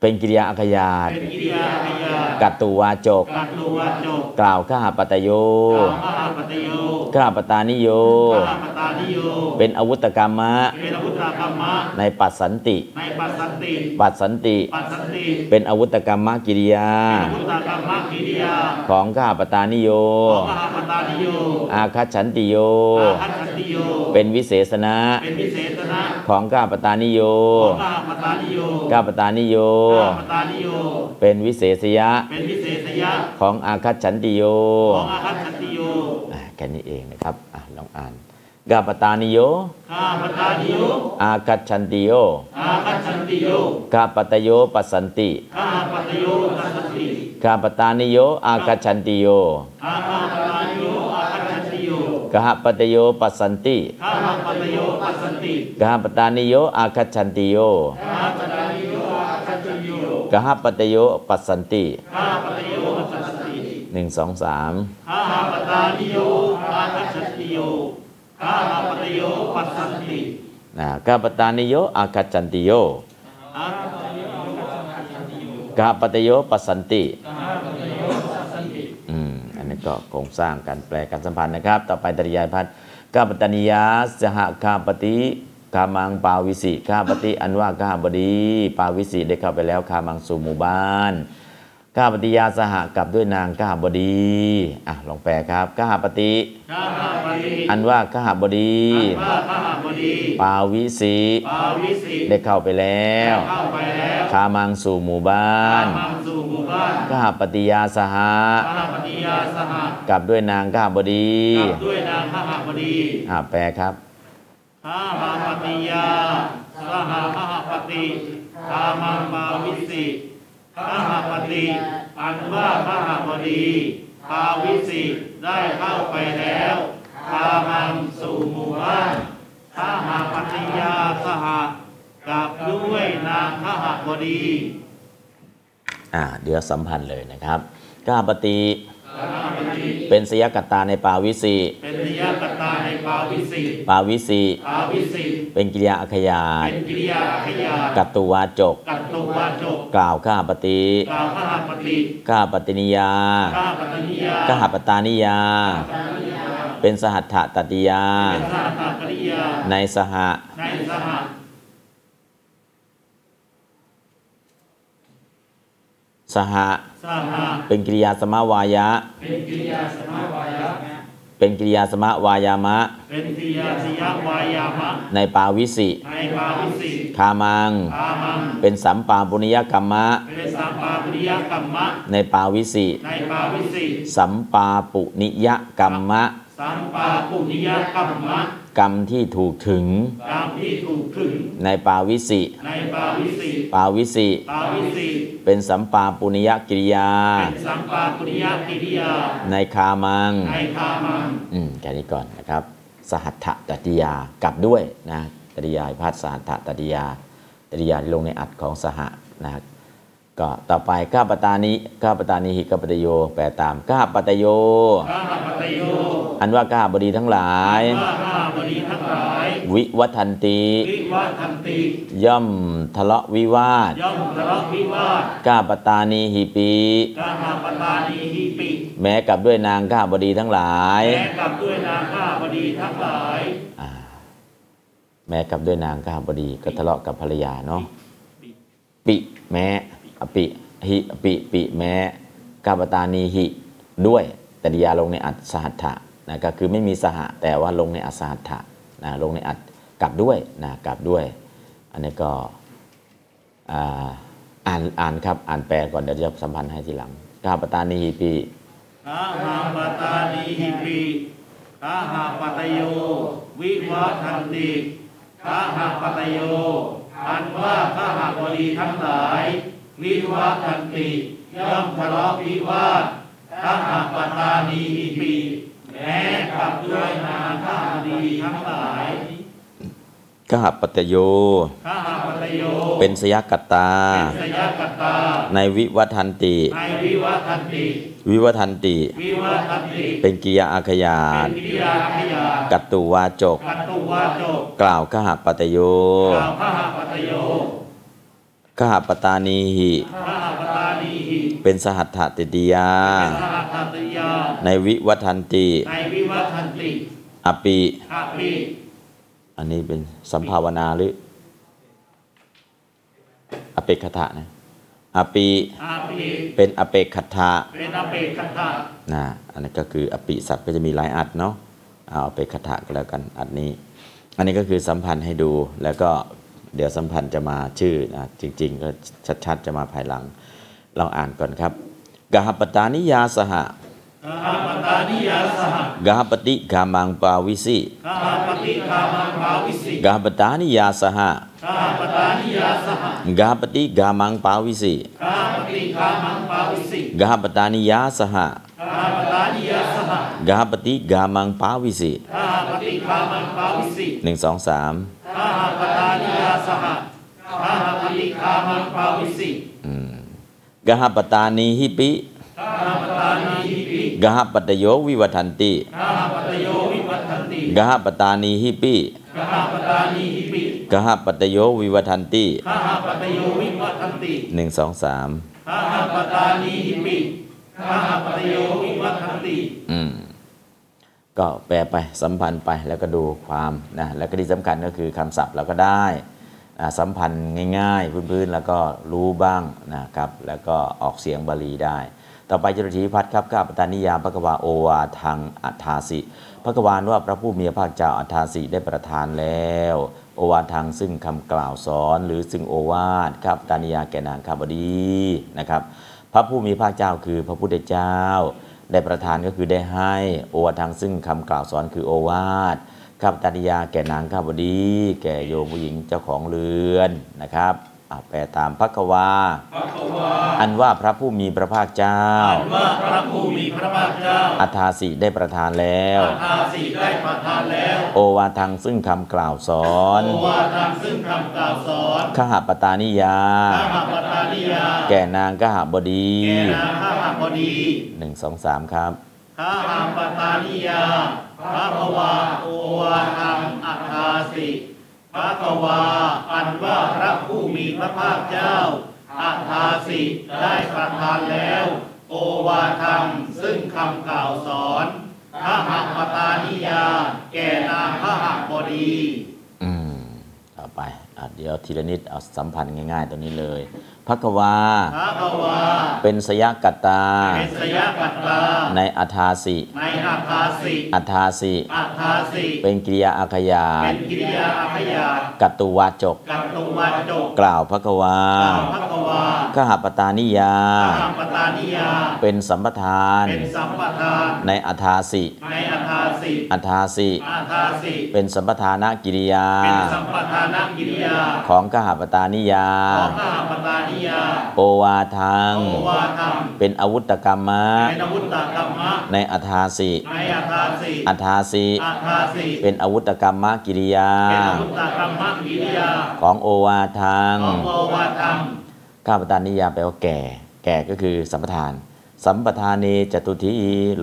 เป็นกิริยาอัคยาตเป็นกิริยาพยากัตตุวาจกกัตตุวัจจก กล่าวข้าปตโยกล่าวข้าปฏิโยข้าปตานิโยข้าปตานิโย เป็นอาวุธกรรมะเป็นอาวุธกรรมะ ในปัสสันติในปัสสันติปัสสันติ ปัสสันติ เป็นอาวุธกรรมะกิริยาเป็นอาวุธกรรมะกิริยา ของข้าปตานิโยของข้าปตานิโยอาคัตฉันติโยอาหัจฉติโย เป็นวิเศษณะ ของข้าปตานิโยของข้าปตานิโยข้าปตานิโยข้าปตานิโยเป็นวิเศษยะเป็นวิเศษยะ ของอาคัตฉันติโยของอาหัจฉติโยอ่าแค่นี้เองนะครับอะลองอ่านกาปตานิโยข้าปตานิโย อาคัตฉันติโย อาหัจฉติโยกาปตโยปัสสันติข้าปตโยตัสสติกาปตานิโย อาคัตฉันติโยข้าปตานิโยอาหัจฉติโย กหปตโยปัสสันติข้าปตโยปัสสันติกหปตานิโยอาคัตฉันติโยข้าปตานิโยอาหัจฉติโยกหปตโยปัสสันติข้าปตโยตัสสติหนึ่งสองสามข้าปตานิโยอาหัจฉติโยข้าปตโยปัสสันตินะกหปตานิโยอาคัตฉันติโยอาปตโยปัสสันติโยกห ก็โครงสร้างการแปลการสัมพันธ์นะครับ ต่อไปตริยายพัฒน์ข้าปตานิยาสหข้าปฏิกามังปาวิสิข้าปฏิอันว่าข้าบดี ปาวิสิได้เข้าไปแล้วข้ามังสู่หมู่บ้านข้าปฏิยาสหกับด้วยนางข้าบดีอะลองแปลครับข้าปฏิข้าหาปฏิอันว่าข้าบดีอันว่าข้าหาบดีปาวิสีปาวิสิได้เข้าไปแล้วเข้าไปแล้วคามังสู่หมู่บ้าน ข้ามาสู่หมู่บ้านข้าปฏิยาสหะข้าปฏิยาสหกับด้วยนางข้าบดีกับด้วยนางข้าหาบดีอะแปลครับข้าหาปฏิยาสหข้าหาปฏิข้ามังปาวิสิข้าหาปฏิอันว่าข้าหาบดีปาวิสิได้เข้าไปแล้วข้ามังสู่หมู่บ้านข้าหาปฏิยาสหกับด้วยนางข้าหาบดี อ่าเดี๋ยวสัมพันธ์เลยนะครับข้าปฏิข้าหาปฏิเป็นสยกัตตาในปาวิสีเป็นนิยกตาในปาวิสิปาวิสีปาวิสิเป็นกิริยาอัคยาเป็นกิริยาขยากัตตุวาจกกัตตุวาจก กล่าวข้าปฏิกล่าวข้าปฏิข้าปฏินิยาข้าปัตนิยาข้าปตานิยา เป็นสหัตถตติยาเป็นสาตปริยาในสหะในสห สหะสหเป็นกิริยาสมาวายะ เป็นกิริยาสมาวายะ เป็นกิริยาสมาวายามะ เป็นกิริยาสิยวายามะ ในปาวิสิ ในปาวิสิคามังอามัง เป็นสัมปาปุณิยกรรมะ เป็นสัมปาปิยกรรมะ ในปาวิสิ ในปาวิสิ สัมปาปุนิยกรรมะ สัมปาปุญญกรรมะกรรมที่ถูกถึง กรรมที่ถูกถึง ในปาวิสิ ในปาวิสิ ปาวิสิ ปาวิสิ เป็นสัมปาปุณิยกิริยา เป็นสัมปาปุญญกิริยา ในคามัง ในคามัง อืมแค่นี้ก่อนนะครับ สหัตถตติยากลับด้วยนะตติยาพาดสหัตถตติยาตติยาที่ลงในอัดของสหะนะครับก็ต่อไปข้าปตานิข้าปตานิหิข้าปตโยแปลตามข้าปตโยข้าปตโย อันว่าข้าบดีทั้งหลายว่าข้าบดีทั้งหลาย วิวัทันติวิวัทันติย่อมทะเลาะวิวาทย่อมทะเลาะวิวาทข้าปตานีหิปีกาหาปตานีหิปิแม้กับด้วยนางข้าบดีทั้งหลายแม้กับด้วยนางข้าบดีทั้งหลายอ่าแม้กับด้วยนางข้าบดีก็ทะเลาะกับภรรยาเนาะปิแม้อปิหิอปิปิแม้กาปตานีหิด้วยแต่ดิยาลงในอัตสหัตถะ นะก็คือไม่มีสหะแต่ว่าลงในอสหัตถะนะลงในอัตกลับด้วยนะกลับด้วย อันนี้ก็อ่านอ่านครับอ่านแปลก่อนเดี๋ยวจะสัมพันธ์ให้ทีหลังกาปตานีหิปีกาหาปตานีหิปิกาหาปตโย วิวัทันติกาหาปตโยอันว่าข้าหาบดีทั้งหลาย วิวัทันติย่อมทะเลาะวิวาทกาหาปตานีหิปิ แม้กับด้วยนางข้าบดีทั้งหลายกหปตโยข้าหาปตโย เป็นสยกัตตาเป็นสยกตาในวิวัทันติในวิวัทันติวิวัทันติ วิวัทันติ เป็นกิริยาอาขยาเป็นตกิริยาขยากัตตุวาจกกัตตุวาโจกกล่าวขหปตโยกล่าวข้าหาปัตโยขหปตานีหิข้าหาปตานีหิ เป็นสหัตถติติยา เป็นสหัตถติยาในวิวัทันติในวิวัทันติอปิอาปิอันนี้เป็นสัมภาวนาหรือ อเปกขถะนะอปิอาปิเป็นอเปกขถะเป็นอเปกขัตถะนะอันนี้ก็คืออปิศัพท์ก็จะมีหลายอัดเนาะเอาอเปกขถะก็แล้วกันอัดนี้ อันนี้ก็คือสัมพันธ์ให้ดูแล้วก็เดี๋ยวสัมพันธ์จะมาชื่อนะจริง ๆ ก็ชัดๆจะมาภายหลังลองอ่านก่อนครับกหปตานิยาสหะข้าหาปตานิยาสหกหปติกามังปาวิสิข้าหาปฏิคามังภาวิสิ กหปตานิยาสหะข้าหาปตานิยาสหกหปติกามังปาวิสิข้าหาปฏิคามังภาวิสิกหปตานิยาสหะข้าหาปตานิยาสหกหปติกามังปาวิสิข้าหาปฏิคามังภาวิสิหนึ่งสองสามข้าหาปตานิยาสหข้าหาปฏิคามังภาวิสิกหปตานีหิปิข้าหาปตานีหิปิกหปตโยวิวัทันติข้าหาปตโยวิวัทันติกหปตานีหิปิข้าหาปตานีหิปิกหปตโยวิวัทันติข้าหาปตโยวิวัทันติหนึ่งสองสามข้าหาปตานีหิปิข้าหาปตโยวิวัทันติอืมก็แปลไปสัมพันธ์ไปแล้วก็ดูความนะแล้วก็ที่สำคัญก็คือคำศัพท์เราก็ได้อ่าสัมพันธ์ง่ายๆ พื้นๆ แล้วก็รู้บ้างนะครับ แล้วก็ออกเสียงบาลีได้ ต่อไปจตุถีพัฒครับข้าปตานิยามพระกวาโอวาทางอัฏฐาสิพระกวานว่าพระผู้มีพระภาคเจ้าอัฏฐาสิได้ประทานแล้ว โอวาทางซึ่งคำกล่าวสอน หรือซึ่งโอวาทข้าปตานิยาแก่นางข้าบดีนะครับ พระผู้มีพระเจ้าคือพระพุทธเจ้า ได้ประทานก็คือได้ให้โอวาทางซึ่งคำกล่าวสอนคือโอวาทข้าพตานิยาแก่นางข้าบดี แก่โยมผู้หญิงเจ้าของเรือนนะครับ แปลตามพระกวาพระควา อันว่าพระผู้มีพระภาคเจ้า อันว่าพระผู้มีพระภาคเจ้าอัฏฐาสิได้ประทานแล้วอาทาสีได้ประทานแล้ว โอวาทางซึ่งคำกล่าวสอน โอวาทางซึ่งคำกล่าวสอนขหปตานิยาข้าหปตานิยา แก่นางกหบดีแก่นางข้าหบดีหนึ่งสองสามครับข้าหปตานิยาพระควาโอวาทางอัทาสิ พระกวา อันว่าพระผู้มีพระภาคเจ้าอัทาสิได้ประทานแล้ว โอวาทางซึ่งคำกล่าวสอนข้าหปตานิยา แก่นางข้าหบดี อืมต่อไปอเดี๋ยวทีละนิด เอาสัมพันธ์ง่ายๆตัวนี้เลย พระกวา พระควา เป็นสยกัตตา เป็นสยกัตตา ในอัฏฐาสิ ในอาทาสิ อัฏฐาสิอาทาสิ เป็นกิริยาอาขยาเป็ตนกิริยาอาขยาตกัตตุวาจก กับตุวัจจก กล่าวพระกวา กล่าวพระควาขหปตานิยาข้าปตานิยา เป็นสัมปทาน เป็นสัมปทาน ในอัฏฐาสิ ในอาทาสิ อัฏฐาสิอาทาสิ เป็นสัมปทานกิริยา เป็นสัมปทานกิริยา ของกหปตานิยา ของข้าปตานิยา โอวาทัง โอวาทำเป็นอาวุธกรรมะ เป็นอาวุธตกรรมะ ในอัฏฐาสิในอาทาสิอัฏฐาสิอาทาสิเป็นอาวุธกรรมกิริยา เป็นอาวุธตกรรมะกิริยา ของโอวาทัง ของโอวาทำข้าพตานิยามแปลว่าแก่ แก่ก็คือสัมปทาน สัมปทานเนจตุที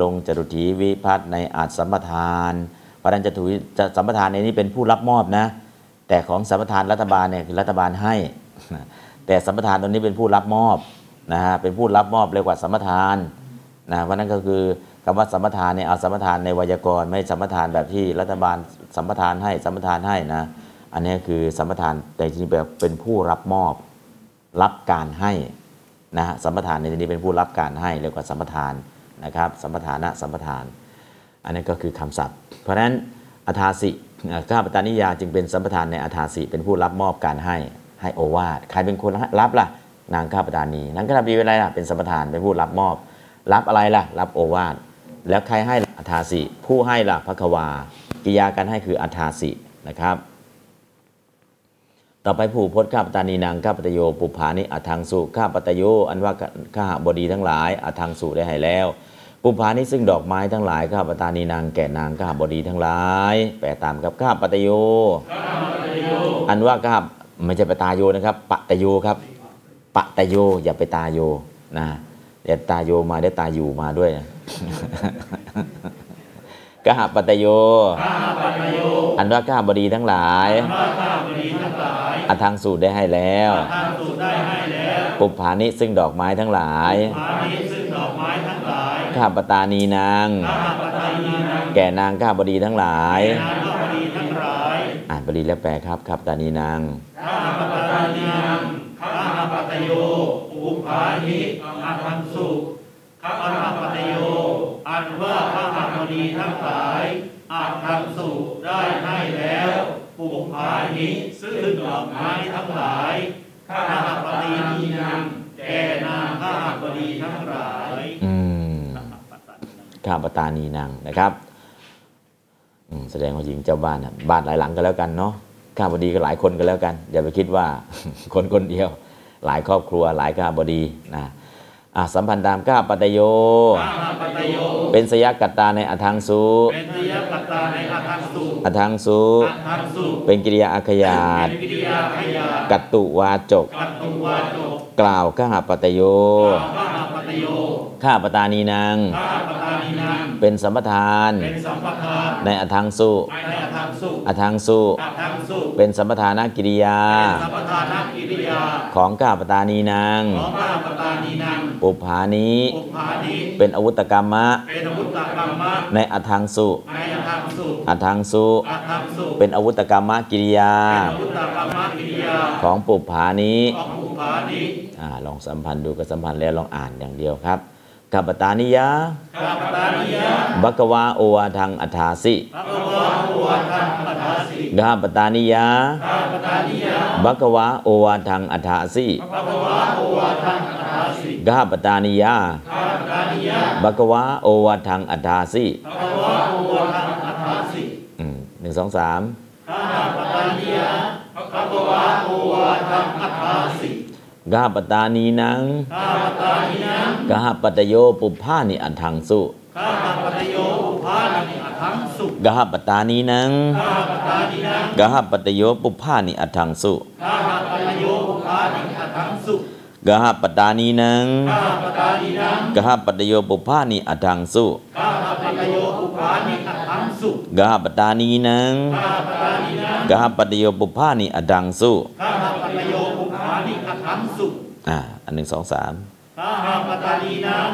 ลงจตุทีวิพัฒน์ในอาจสัมปทานเพราะฉะนั้นจตุวิจะสัมปทานในนี้เป็นผู้รับมอบนะ แต่ของสัมปทานรัฐบาลเนี่ยคือรัฐบาลให้ แต่สัมปทานตรงนี้เป็นผู้รับมอบนะฮะเป็นผู้รับมอบเรียกว่าสัมปทานนะเพราะนั้นก็คือคำว่าสัมปทานเนี่ยเอาสัมปทานในไวยากรณ์ไม่สัมปทานแบบที่รัฐบาลสัมปทานให้สัมปทานให้นะอันนี้คือสัมปทานแต่จริงๆแบบเป็นผู้รับมอบรับการให้นะฮะสัมปทานในที่นี้เป็นผู้รับการให้เรียกว่าสัมปทานนะครับสัมปทานะสัมปทาน อันนี้ก็คือคำศัพท์ เพราะฉะนั้นอัฏฐาสิข้าปตานิยาจึงเป็นสัมปทานในอัฏฐาสิเป็นผู้รับมอบการให้ ให้โอวาทใครเป็นคนรับล่ะ นางข้าปตานีนางข้าปตานีเป็นอะไรล่ะเป็นสัมทานเป็นผู้รับมอบ รับอะไรล่ะ รับโอวาทแล้วใครให้อัฐาสิ ผู้ให้ล่ะพระควา กิริยาการให้คืออัฐาสินะครับ ต่อไปผู้พจน์ข้าปตานีนางข้าปตโยปุภานิอัทังสุข้าปตโยอันว่าข้าบดีทั้งหลายอัทังสุได้ให้แล้ว ปุภานิซึ่งดอกไม้ทั้งหลายข้าปตานีนางแก่นางข้าบดีทั้งหลายแปลตามกับข้าปตโยอันว่าข้า ไม่ใช่ปตาโยนะครับปตโยครับปตโย อย่าไปตาโยนะเดี๋ยวตาโยมาเดี๋ยวตาอยู่มาด้วยนะกหปตโยข้าปตโย อันว่าข้าบดีทั้งหลายพระข้าบดีทั้งหลายอาทางสูตรได้ให้แล้วทางสูตรได้ให้แล้วปุปผานิซึ่งดอกไม้ทั้งหลายพาณิชย์ซึ่งดอกไม้ทั้งหลายข้าปตานีนางข้าปตานีนาง แก่นางข้าบดีทั้งหลาย อ่านบดีแล้วแปลครับข้าปตานีนางข้าปตานีนางข้าปตโยอุปาหิอาทังสุข้าปตโย อันว่าข้าบดีทั้งหลายอาทังสุได้ให้แล้วปุปาหิซึ่งดอกไม้ทั้งหลายข้าปตานีนางแก่นางข้าบดีทั้งหลายอืมข้าปตานีนางนะครับอืม แสดงว่าหญิงเจ้าบ้านน่ะบ้านหลายหลังก็แล้วกันเนาะข้าบดีก็หลายคนก็แล้วกัน อย่าไปคิดว่าคนคนเดียว หลายครอบครัวหลายข้าบดีนะอะสัมพันธ์ตามข้าปตโยข้าปตโย เป็นสยกัตตาในอทังสุเป็นนิยกัตตาในอาทังสุอทังสุอาทังสุเป็นกิริยาอาขยาเป็ตนวิทยาขยากัตตุวาจกกัตตุวาโจกล่าวข้าหปตโยข้าปตโย ข้าปตานีนางข้าปตานินัง เป็นสัมปทานเป็นสัมปทานในอทังสุในอาทังสุอทังสุอาทังสุเป็นสัมปทานกิริยาเป็นสัมปทานกิริยา ของข้าปตานีนางของข้าปตานินังปุภานิอุปาณิเป็นอาวุธกรรมะเป็นอาวุธกรรมะ ในอทังสุในอาทังสุอทังสุอาทังสุเป็นอาวุธกรรมกิริยาเป็นอาวุธกรรมะกิริยาาของปุปผานี้ของภูผานิอ่าลองสัมพันธ์ดูก็สัมพันธ์แล้วลองอ่านอย่างเดียวครับ กัปปตานิยะข้าพตานิยะบักวาโอวาทังอัฏฐาสิพระวาโอวาทังปัฏฐาสิกาปตานิยะข้าพตานิยะบักวาโอวาทังอัฏฐาสิพระวาโอวาทังปัฏฐาสิกาปตานิยะข้าพตานิยะบักวาโอวาทังอัฏฐาสิพระวาโอวาทังปัฏฐาสิอืมหนึ่งสองสามข้าพตานิยะพระวาโอวาทังปัฏฐาสิกาปตานีนังข้าพตานิยะ กาปตโยปุพพานิอัฏฐังสุข้าพปโยอุปาณิอัทังสุกาปตานีนังข้าพตานิยังกาปตโยปุพพานิอัฏฐังสุข้าพปโยอุปาณิอัทังสุกาปตานีนังข้าพตานิยังกาปตโยปุพพานิอัฏฐังสุข้าพปโยอุปาณิอัทังสุกาปตานีนังข้าพตานิยังกาปตโยปุพพานิอัฏฐังสุข้าพปโยอุปาณิอัทังสุอ่าอันหนึ่งสองสาม ข้าพตานิยัง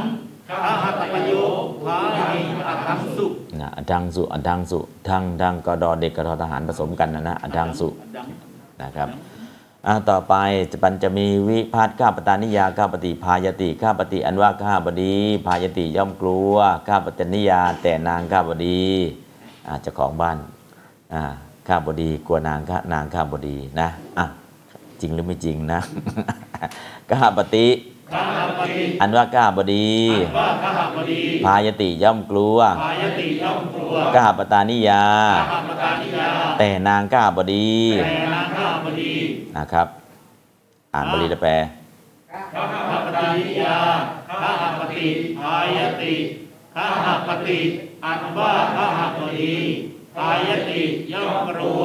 ข้าพปโยอุปาณิอัทังสุนะอัฏฐังสุอัดังสุทังดังกระดอเด็กกระดอทหารผสมกันนะนะอัดังสุนะครับอ่าต่อไปจะปัญจะมีวิพัฒน์ข้าปตานิยาข้าปฏิพายติข้าปฏิอันว่าข้าบดีพายติย่อมกลัวข้าปตนิยาแต่นางข้าบดีอ่าเจ้าของบ้านอ่าข้าบดีกลัวนางข้านางข้าบดีนะอะจริงหรือไม่จริงนะข้าปฏิข้าพติ อันว่าข้าบดีว่าข้าพดี พายติย่อมกลัวพายติย่อมกลัวข้าปตานิยาข้าพตานิยา แต่นางข้าบดีแต่นางข้าพดีนะครับ อ่านบาลีและแปลข้าหปฏิยาข้าหปฏิพายติข้าหปฏิอันว่าข้าหปฏิพายติย่อมกลัว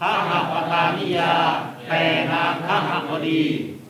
ข้าหปตานิยาแต่นางข้าหปดี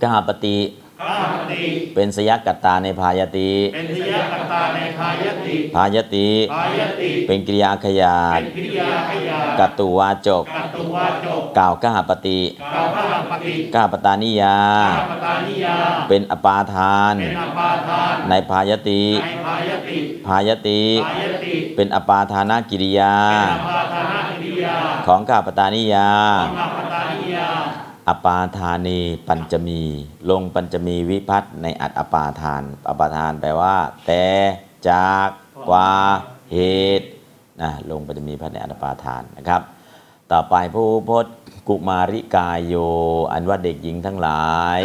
กหปติ ข้าหปฏิเป็นสยกัตตาในพายติ เป็นทิยกตาในพายติพายติ พายติเป็นกิริยาขยาเป็ดนพิริยาขยากัตตุวาจก กัตตุวาจกกล่าวกหปติกล่าวข้าหปฏิกหปตานิยา ข้าหปตานิยา เป็นอปาทาน เป็นอปาทานในพายติ ในพายติพายติ พายติเป็นอปาทานากิริยา เป็นอปาทานากิริยาของกหปตานิยาของอปตานิยา อปาทานีปัญจมี ลงปัญจมีวิพัฒน์ในอัดอปาทาน อปาทานแปลว่า แต่จากกว่าเหตุนะลงปัญจมีวิพัฒในอัดอปาทานนะครับ ต่อไปผู้พจน์กุมาริกายโย อันว่าเด็กหญิงทั้งหลาย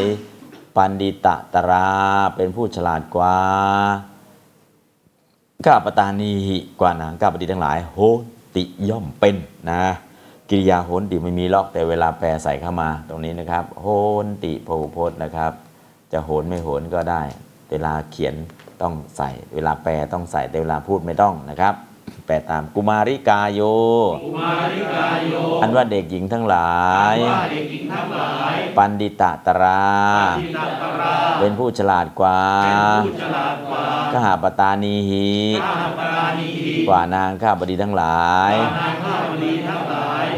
ปันดิตะตราเป็นผู้ฉลาดกว่าก้าปตานีกว่านางก้าปฏิทั้งหลาย โหติย่อมเป็นนะ กิริยาโหนติไม่มีล็อกแต่เวลาแปลใส่เข้ามาตรงนี้นะครับ โหนติพหูพจน์นะครับ จะโหนไม่โหนก็ได้ เวลาเขียนต้องใส่ เวลาแปลต้องใส่แต่เวลาพูดไม่ต้องนะครับ แปลตามกุมาริกาโย กุมาริกายโย อันว่าเด็กหญิงทั้งหลาย ว่าเด็กหญิงทั้งหลาย ปันดิตะตราทินาตรา เป็นผู้ฉลาดกว่า เป็นผู้ฉลาดกว่าขหาปตานีหิข้าปราณีกว่านางข้าบดีทั้งหลาย กว่านางข้าบดีทั้งหลาย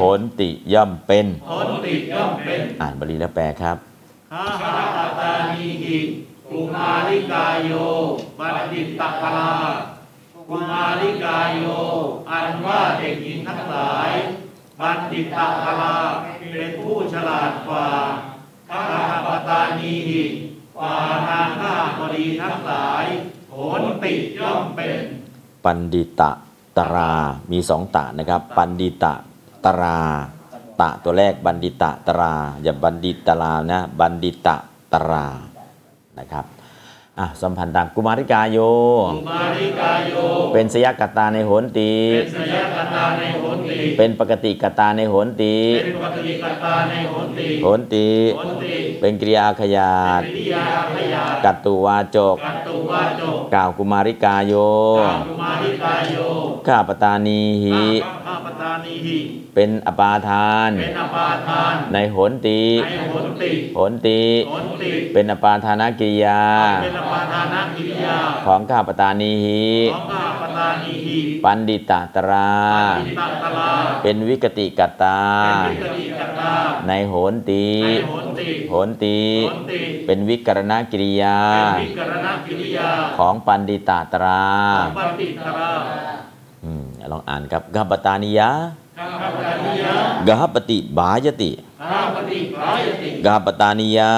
ผลติย่อมเป็น ผลติดย่อมเป็น อ่านบาลีแล้วแปลครับข้าปตานีหิกุมาริกายโยบัณฑิตตกลากุมาริกายโย อันว่าเด็กหญิงทั้งหลาย บัณฑิตตกลาเป็นผู้ฉลาดกว่าข้าปตานีหิกว่านางข้าบดีทั้งหลายผลติดย่อมเป็น ปันดิตะตรา มีสองตะนะครับ ปันดิตะ ตรา ตะตัวแรกบันดิตะตรา อย่าบันดิตรานะ บันดิตะตรานะครับ อะสัมพันธ์ตามกุมาริกาโยกุมาริกายโย เป็นสยกัตตาในโหนติเป็นสยกตาในโหนติ เป็นปกติกตาในโหนติ เป็นปฏิกตาในโหนติโหนติ โหนติเป็นกิริยาขยาดวิริยาขยากัตตุวาจก กัตตุวาโจกล่าวกุมาริกาโย กากุมาริกายโยข้าปตานีหิ ข้าปตานีหิ เป็นอปาทาน เป็นอปาทาน ในโหนติ ในโหนติโหนติ โหนติ เป็นอปาทานกิริยา เป็นอปาทานากิริยา ของข้าปตานีหิของข้าปตานีหิปันดิตตราอิตัตลาเป็นวิกติกตาเป็นวิกติกตา ในโหนติในโหนติโหนติโหนติเป็นวิกรณกิริยาเป็นวิกรณกิริยา ของปันดิตตราของปฏิตราอืมลองอ่านครับกัปปตานิยะข้าปตานียะกหปติบายติขข้าปฏิภายติกาปตานิยา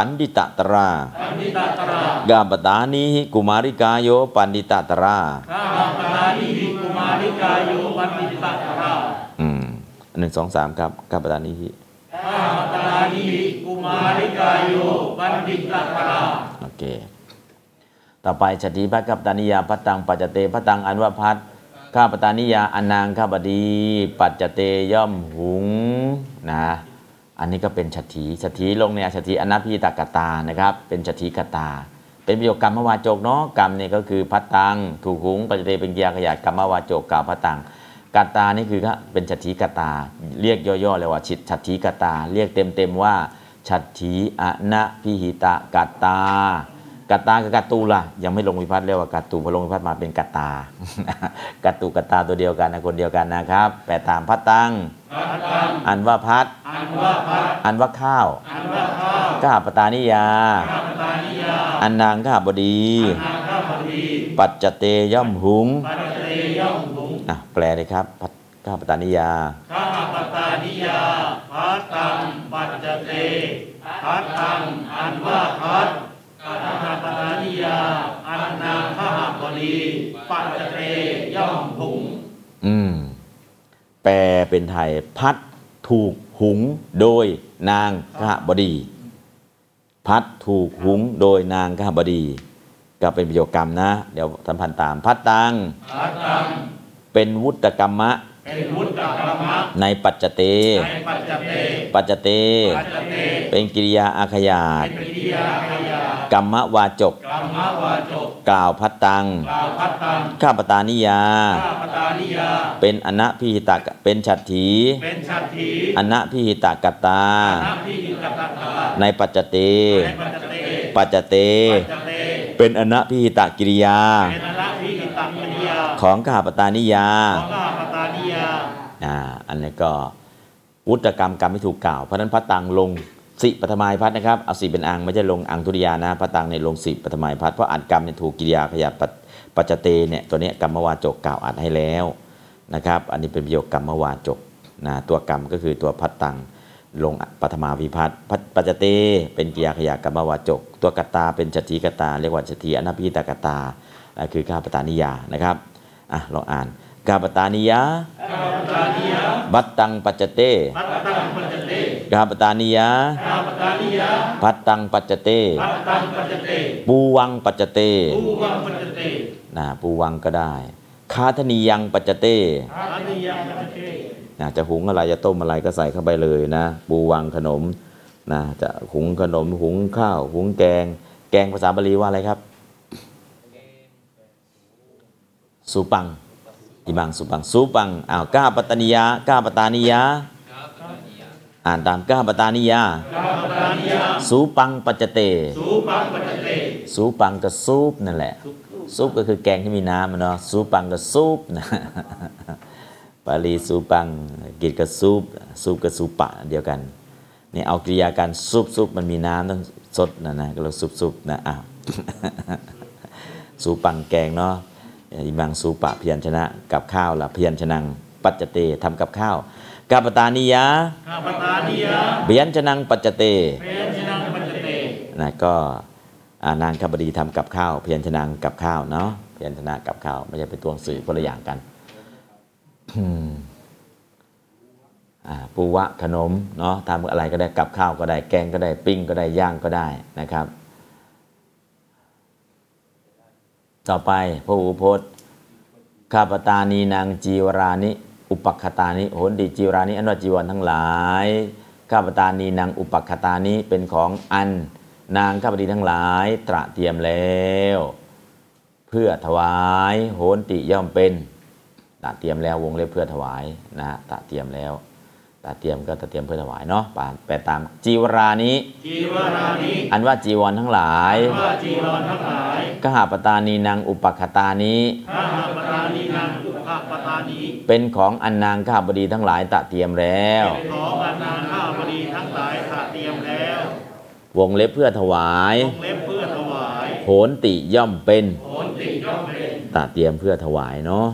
ปันดิตตราปฏิตัตระกาปตานิหิกุมาริกายโยปันดิตตราข้าปตานิกุมาริกายโยปฏิตัตระอืมหนึ่งสองสามครับกาปตานิหิข้าปตานิกุมาริกายโยปฏิตัตระโอเคต่อไปชติพักกัปตานิยาพัตตังปัจจเตพัตตังอันวพัตข้าปตานิยาอนนางข้าบดี ปัจจเตย่อมหุงนะ อันนี้ก็เป็นฉถีฉถีลงเนี่ยฉถีอนัพิตกตานะครับ เป็นฉถีกตา เป็นประโยคกรรมวาจกเนาะกรรมเนี่ยก็คือพัตตังถูกหุงปัจจเตเป็นกิยาขยาดกรรมวาจกกล่าวพัตตังกตานี่คือก็เป็นฉถีกตา เรียกย่อๆเลยว่าฉิดฉถีกตา เรียกเต็มๆว่าฉัตถีอนะพิหิตกัตตากัตตากับกัตูล่ะยังไม่ลงวิพัฒน์เรียกว่ากัตตูพอลงวิพัฒน์มาเป็นกัตตากัตูกัตตาตัวเดียวกันนะคนเดียวกันนะครับแปลตามพัตตัง อันว่าพัด อันว่าพัตอันว่าข้าวอันว่าข้าวก้าปตานิยาข้าปตานิยา อันนางข้าบดีนาข้าพดีปัจจเตย่อมหุงปัจเจย่อมหุงอะแปลเลยครับพัดข้าปตานิยาข้าปตานิยาพัตตังปัจจเตพัตตังอันว่าพัตข้าปตานิยา อันนาข้าพดี ปัจจเตย่อมหุง อืมแป ลเป็นไทยพัดถูกหุงโดยนางข้าบดี พัดถูกหุงโดยนางข้าบดี ก็เป็นประโยคกรรมนะ เดี๋ยวสัมพันธ์ตาม พัดตังพัตตังเป็นวุตกรรมะ เป็นวุฒิกรรมะในปัจจเต ในปัจจเตปัจจเต ปัจจเตเป็นกิริยาอาขยาตเป็นปิยาขยากรรมวาจก กรรมวาจกกล่าวพัดตัง กล่าวพัตตังข้าปตานิยา ข้าปตานิยา เป็นอนะพิหิตกเป็นฉัตรถี เป็นชัตถีอนะพิหิตกัตตานักพิหิตกัตตา ในปัจจเต ในปัจจเต ปัจจเตปัจจเตเป็นอนะพิหิตกิริยา เป็นอนัพิหิตปิยา ของข้าปตานิยาของข้าปตานิยา อ่าอันนี้ก็วุตกรรมกรรมที่ถูกกล่าวเพราะนั้นพระตังลงสิปฐมายพัดนะครับเอาสิเป็นอังไม่ใช่ลงอังทุริยานะพระตังในลงสิปฐมายพัดเพราะอัดกรรมเนี่ยถูกกิริยาขยับปัจปัจเตเนี่ยตัวนี้กรรมวาจกกล่าวอัดให้แล้วนะครับอันนี้เป็นประโยคกรรมวาจกนะตัวกรรมก็คือตัวพัดตังลงปฐมาวิพัฒน์พัดปัจจเต เป็นกิริยาขยากรรมวาจก ตัวกตตาเป็นจติกตา เรียกว่าจติอนัพิตกตาอ่าคือข้าปตานิยานะครับอะลองอ่าน กาปตานิยาข้าปตานิยาบัตตังปัจจเตพัตตังปัจจเตกาปตานิยาข้าปตานิยาพัตตังปัจจเตพัตตังปัจจเต ปูวังปัจจเตผู้วังปัจจเตนะปูวังก็ได้ คาธนียังปัจจเตอานิยังปัจจเตนะจะหุงอะไรจะต้มอะไรก็ใส่เข้าไปเลยนะ ปูวังขนมนะจะหุงขนมหุงข้าว หุงแกง แกงภาษาบาลีว่าอะไรครับ สุปัง อิบังสุปังสุปังอ้าวก้าปตานิยาก้าปตานิยาอ่านตามก้าปตานิยาข้าปตานิยาสูปังปัจจเต สูปังปัจจเต สูปังกับซุปนั่นแหละซุปก็คือแกงที่มีน้ำอะเนาะ สูปังกับซุปนะปาลีสูปังกิจกับซุปซุปกับสูปะเดียวกันนี่เอากริยาการซุปซุปมันมีน้ำต้องสดนะนะก็เราซุปซุปนะอ้าวสูปังแกงเนาะ อิมังสูปะเพียรชนะกับข้าวละเพียรชนังปัจจเตทำกับข้าวกาปตานิยาข้าปตานิยาเพียรชนังปัจจเตเป็นชนังปัจจเตนะก็อ่านางคบดีทำกับข้าว เพียรชนางกับข้าวเนาะเพียรชนะกับข้าวไม่ใช่เป็นตัวหนังสื่อคนละอย่างกันอืมอ่าปูวะขนมเนาะทำอะไรก็ได้กับข้าวก็ได้แกงก็ได้ปิ้งก็ได้ย่างก็ได้นะครับ ต่อไปพระอุพจน์ข้าปตานีนางจีวรานิ อุปัคตานิโหนดีจีวรานิอันว่าจีวรทั้งหลายข้าปตานีนางอุปัคคตานิเป็นของอันนางข้าพดีทั้งหลายตระเตรียมแล้ว เพื่อถวายโหนติย่อมเป็นตระเตรียมแล้ววงเล็บเพื่อถวายนะฮะตระเตรียมแล้ว ตาเตรียมก็ตาเตรียมเพื่อถวายเนาะปาแปลตามจีวรานี้ จีวรานิอันว่าจีวรทั้งหลายว่าจีวรทั้งหลายกหาปตานีนางอุปคตานี้ข้าหาปตานีนังอุปปตานีเป็นของอันนางข้าบดีทั้งหลายตะเตรียมแล้วขออาณาข้าพดีทั้งหลายขาเตรียมแล้ว วงเล็บเพื่อถวายวงเล็บเพื่อถวายโหนติย่อมเป็นโหนติย่อมเป็นตะเตรียมเพื่อถวายเนาะ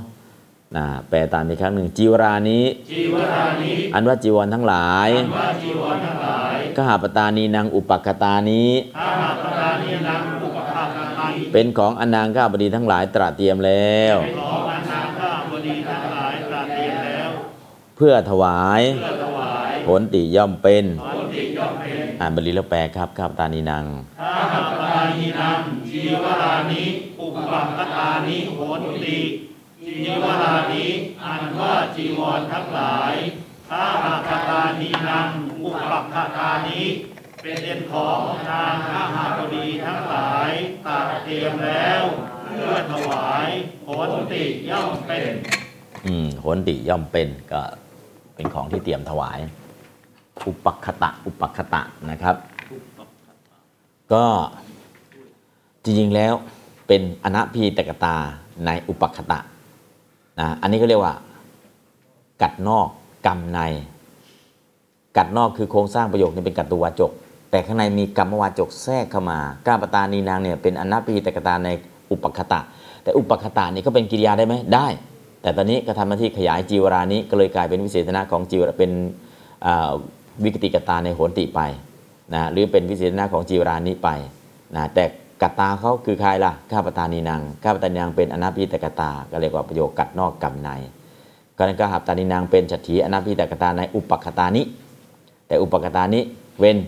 นะแปลตามอีกครั้งหนึ่งจีวรานี้จีวรานิอันว่าจีวรทั้งหลายว่าจีวรทั้งหลายกหาปตานีนางอุปคตานี้ข้าหาปตานีนังอุปปตานีเป็นของอันนางข้าบดีทั้งหลายตระเตรียมแล้วขออาณาข้าพดีทั้งหลายขาเตรียมแล้ว เพื่อถวายเพื่อถวายโหนติย่อมเป็นโหนติย่อมเป็นอ่านบาลีแล้วแปลครับข้าปตานีนางข้าหาปตานีนังจีวรานิอุปปตานิโหนติ จีวรานิอันว่าจีวรทั้งหลายข้าหาปตานีนังอุปปตานิเป็นของนางข้าหาพดีทั้งหลายตัดเตรียมแล้วเพื่อถวายโหนติย่อมเป็นอืมโหนติย่อมเป็นก็เป็นของที่เตรียมถวาย อุปคตะอุปคตะนะครับ ก็จริงๆแล้วเป็นอนัพีตกตาในอุปคตะ นะอันนี้ก็เรียกว่า กัดนอกกรรมใน กัดนอกคือโครงสร้างประโยคนี้เป็นกัตตุวาจก แต่ข้างในมีกรรมวาจกแทรกเข้ามากาปตานีนางเนี่ยเป็นอนัพีตกตาในอุปคตะ แต่อุปคตะนี่ก็เป็นกิริยาได้ไหมได้ แต่ตอนนี้ก็ทำหน้าที่ขยายจีวรานี้ก็เลยกลายเป็นวิเศษณะของจีวราเป็นวิกติกตาในโหนติไปนะหรือเป็นวิเศษณะของจีวรานี้ไปนะแต่ กัตตาเขาคือใครล่ะข้าปตานีนางข้าปตานีนางเป็นอนัพีตกตา ก็เรียกว่าประโยคกัดนอกกรรมในก็นั้นก็หับตานีนางเป็นฉัตถีอนัพิตกตาในอุปคตานิแต่อุปคตานิเว้น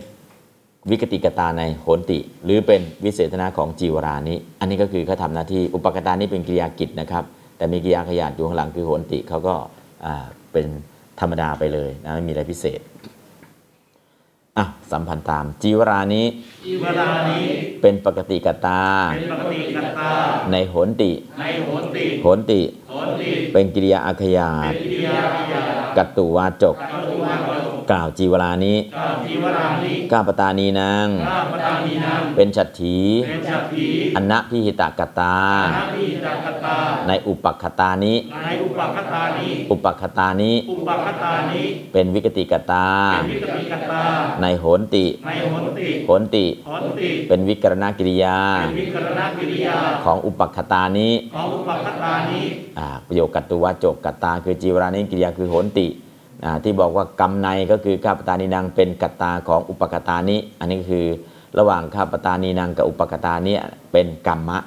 วิกติกตาในโหนติ หรือเป็นวิเศษณะของจีวรานิอันนี้ก็คือเขาทำหน้าที่อุปคตานิเป็นกิริยากิจนะครับ แต่มีกิริยาขยาดอยู่ข้างหลังคือโหนติเขาก็เป็นธรรมดาไปเลยนะไม่มีอะไรพิเศษ อะสัมพันธ์ตาม จีวรานิจีวรานิเป็นปกติกตา เป็นปกติกัตตา ในโหนติ ในโหนติโหนติโหนติ เป็นกิริยาอาขยาดกิริยาขยากัตตุวาจก กัตตุวาโตกล่าวจีวรานิกาจีวรานิก้าปตานีนางข้าปตานีนังเป็นฉัตถีเป็นฉัตถีอันนะพิหิตกตานาพีจักตา ในอุปคตานิในอุปคตานิอุปคตานิอุปคตานิเป็นวิกติกตาเป็นวิกติกัตตาในโหนติในโหนติโหนติ โหนติ เป็นวิกรณกิริยาเป็นวิกรณกิริยาของอุปคตานิของอุปคตานิอ่าประโยคกัตตุวาจกกัตตา คือจีวรานิกิริยาคือโหนติอ่า ที่บอกว่ากรรมในก็คือข้าปตานีนางเป็นกัตตาของอุปคตานิอันนี้คือระหว่างข้าปตานีนางกับอุปคตานิเป็นกรรมะ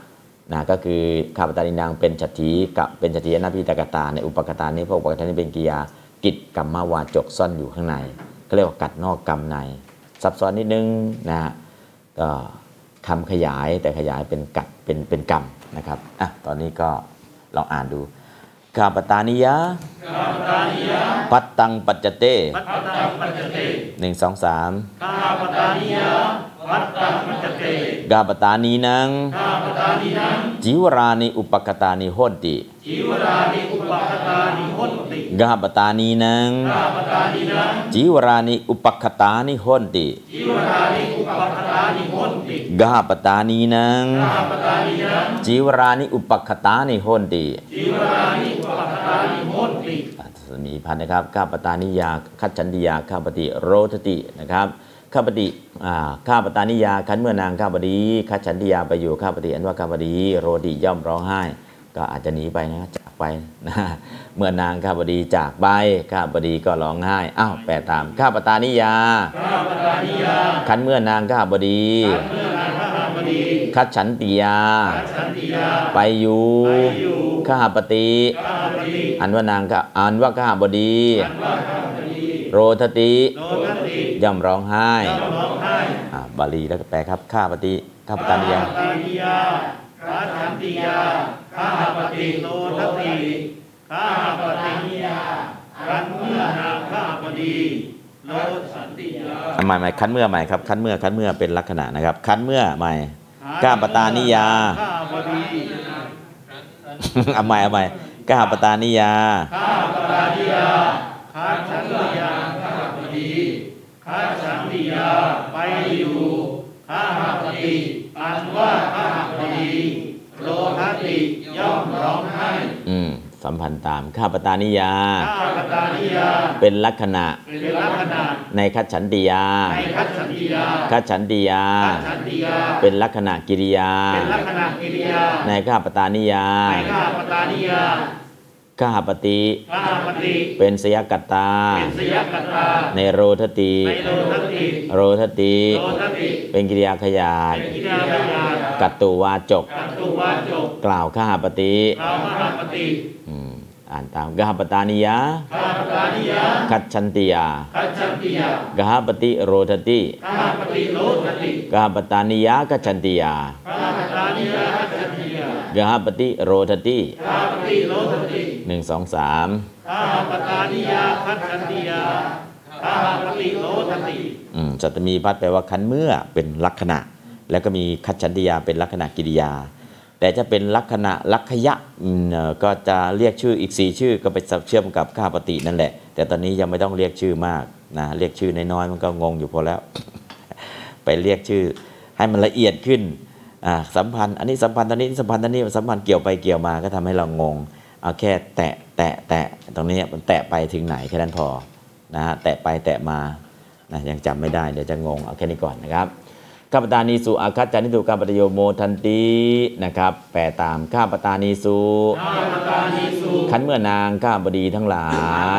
นะก็คือข้าพเจ้านินางเป็นฉัตถีกับเป็นฉัตถีอนาพิตกตาในอุปกตานี้เพราะอุปกตานี้เป็นกิยากิจกรรมวาจกซ่อนอยู่ข้างในก็เรียกว่ากัดนอกกรรมในซับซ้อนนิดนึงนะฮะก็คำขยายแต่ขยายเป็นกัดเป็นเป็นกรรมนะครับอะตอนนี้ก็ลองอ่านดู ข้าปตานิยะข้าปตานิยะปัตตังปัจจเตปัตตังปัจจเตหนึ่งสองสามข้าปตานิยะ ปัตตังปัจจเตกาปตานีนังข้าปตานินังจิวรานิอุปกตานิโหนติจีวรานิอุปคตานิโหนติกาปตานีนังข้าปตานินังจีวรานิอุปคตานิโหนติจีวรานิอุปคตานิโหนติกาปตานีนังข้าปตานินังจีวรานิอุปคตานิโหนติจีวรานิอุปคตานิโหนติอะมีพันนะครับข้าปตานิยาคัจฉันติยาข้าปฏิโรทตินะครับ ข้าปฏิอ่าข้าปตานิยาคันเมื่อนางข้าปดีคัจฉันติยาไปอยู่ข้าปฏิอันว่าข้าปดี โรติย่อมร้องไห้ ก็อาจจะหนีไปนะจากไปนะเมื่อนางข้าปดีจากไปข้าปดีก็ร้องไห้อ้าวแปลตามข้าปตานิยาข้าปตานิยาคันเมื่อนางข้าบดีเมื่อนางข้าพดีคัดฉันติยาสันติยาไปอยู่ไปอยู่ข้าปฏิข้าพดีอันว่านางข้าอันว่าข้าบดีอันว่าข้าพดีโรทติโนทันติ ย่อมร้องไห้ย่อมร้องไห้อ่าบาลีแล้วก็แปลครับข้าปฏิข้าปตานิยาข้ปตานิยาข้าสันติยาข้าปฏิโนทันติข้าปฏิยาคันเมื่อนางข้าพดีโนสันติยาอะใหม่ใหม่คันเมื่อใหม่ครับคันเมื่อคันเมื่อเป็นลักษณะนะครับ คันเมื่อใหม่ข้าปตานิยาข้าพดีเอาใหม่เอาใหม่ข้าปตานิยาข้าปตานิยาข้าสันติยา ข้าไปอยู่ข้าหปฏิอันว่าข้าหปฏิโลทัตติย่อมร้องไห้อืมสัมพันธ์ตามข้าปตานิยาข้าปตานิยาเป็นลักษณะเป็นลักษณะในคัจฉันติยาในคัจฉันติยาคัจฉันติยา คัจฉันติยา เป็นลักษณะกิริยาเป็นลักษณะกิริยาในข้าปตานิยาใน ข้าปตานิยาข้าปฏิข้าปฏิเป็นสยกัตตาเป็นสยกัตตาในโรทติในโลทัตติโรทติโลทัตติ เป็นกิริยาขยาดเป็นกิริยาพยานกัตตุวาจกกัตตุวาจก กล่าวข้าปฏิข้ามหาปฏิอืมอ่านตามกหปตานิยาข้าปตานิยาคัจฉันติยาคัจฉันติยากหปฏิโรทติข้าปฏิโลทัตติกหปตานิยาคัจฉันติยาข้าปตานิยาคัจฉันติยากหปฏิโรทติ ข้าปฏิโลทัตติหนึ่งสองสามข้าปตานิยาคัจฉันติยาข้าปฏิโลทัตติอืมสัตมีพัดแปลว่าคันเมื่อเป็นลักษณะ แล้วก็มีคัจฉันติยาเป็นลักษณะกิริยา แต่จะเป็นลักษณะลักขยะอืมเอ่อก็จะเรียกชื่ออีกสี่ชื่อก็ไปเชื่อมกับข้าปฏินั่นแหละ แต่ตอนนี้ยังไม่ต้องเรียกชื่อมากนะเรียกชื่อน้อยๆมันก็งงอยู่พอแล้ว ไปเรียกชื่อให้มันละเอียดขึ้นอ่าสัมพันธ์อันนี้สัมพันธ์ตอนนี้สัมพันธ์ตอนนี้สัมพันธ์เกี่ยวไปเกี่ยวมาก็ทำให้เรางง เอาแค่แตะแตะแตะตรงนี้มันแตะไปถึงไหนแค่นั้นพอนะฮะแตะไปแตะมานะยังจำไม่ได้เดี๋ยวจะงงเอาแค่นี้ก่อนนะครับข้าปตานีสุอาคัจจานิตุกาปตโยโมทันตินะครับแปลตามข้าปตานีสุข้าปตานิสุขันเมื่อนางข้าบดีทั้งหลา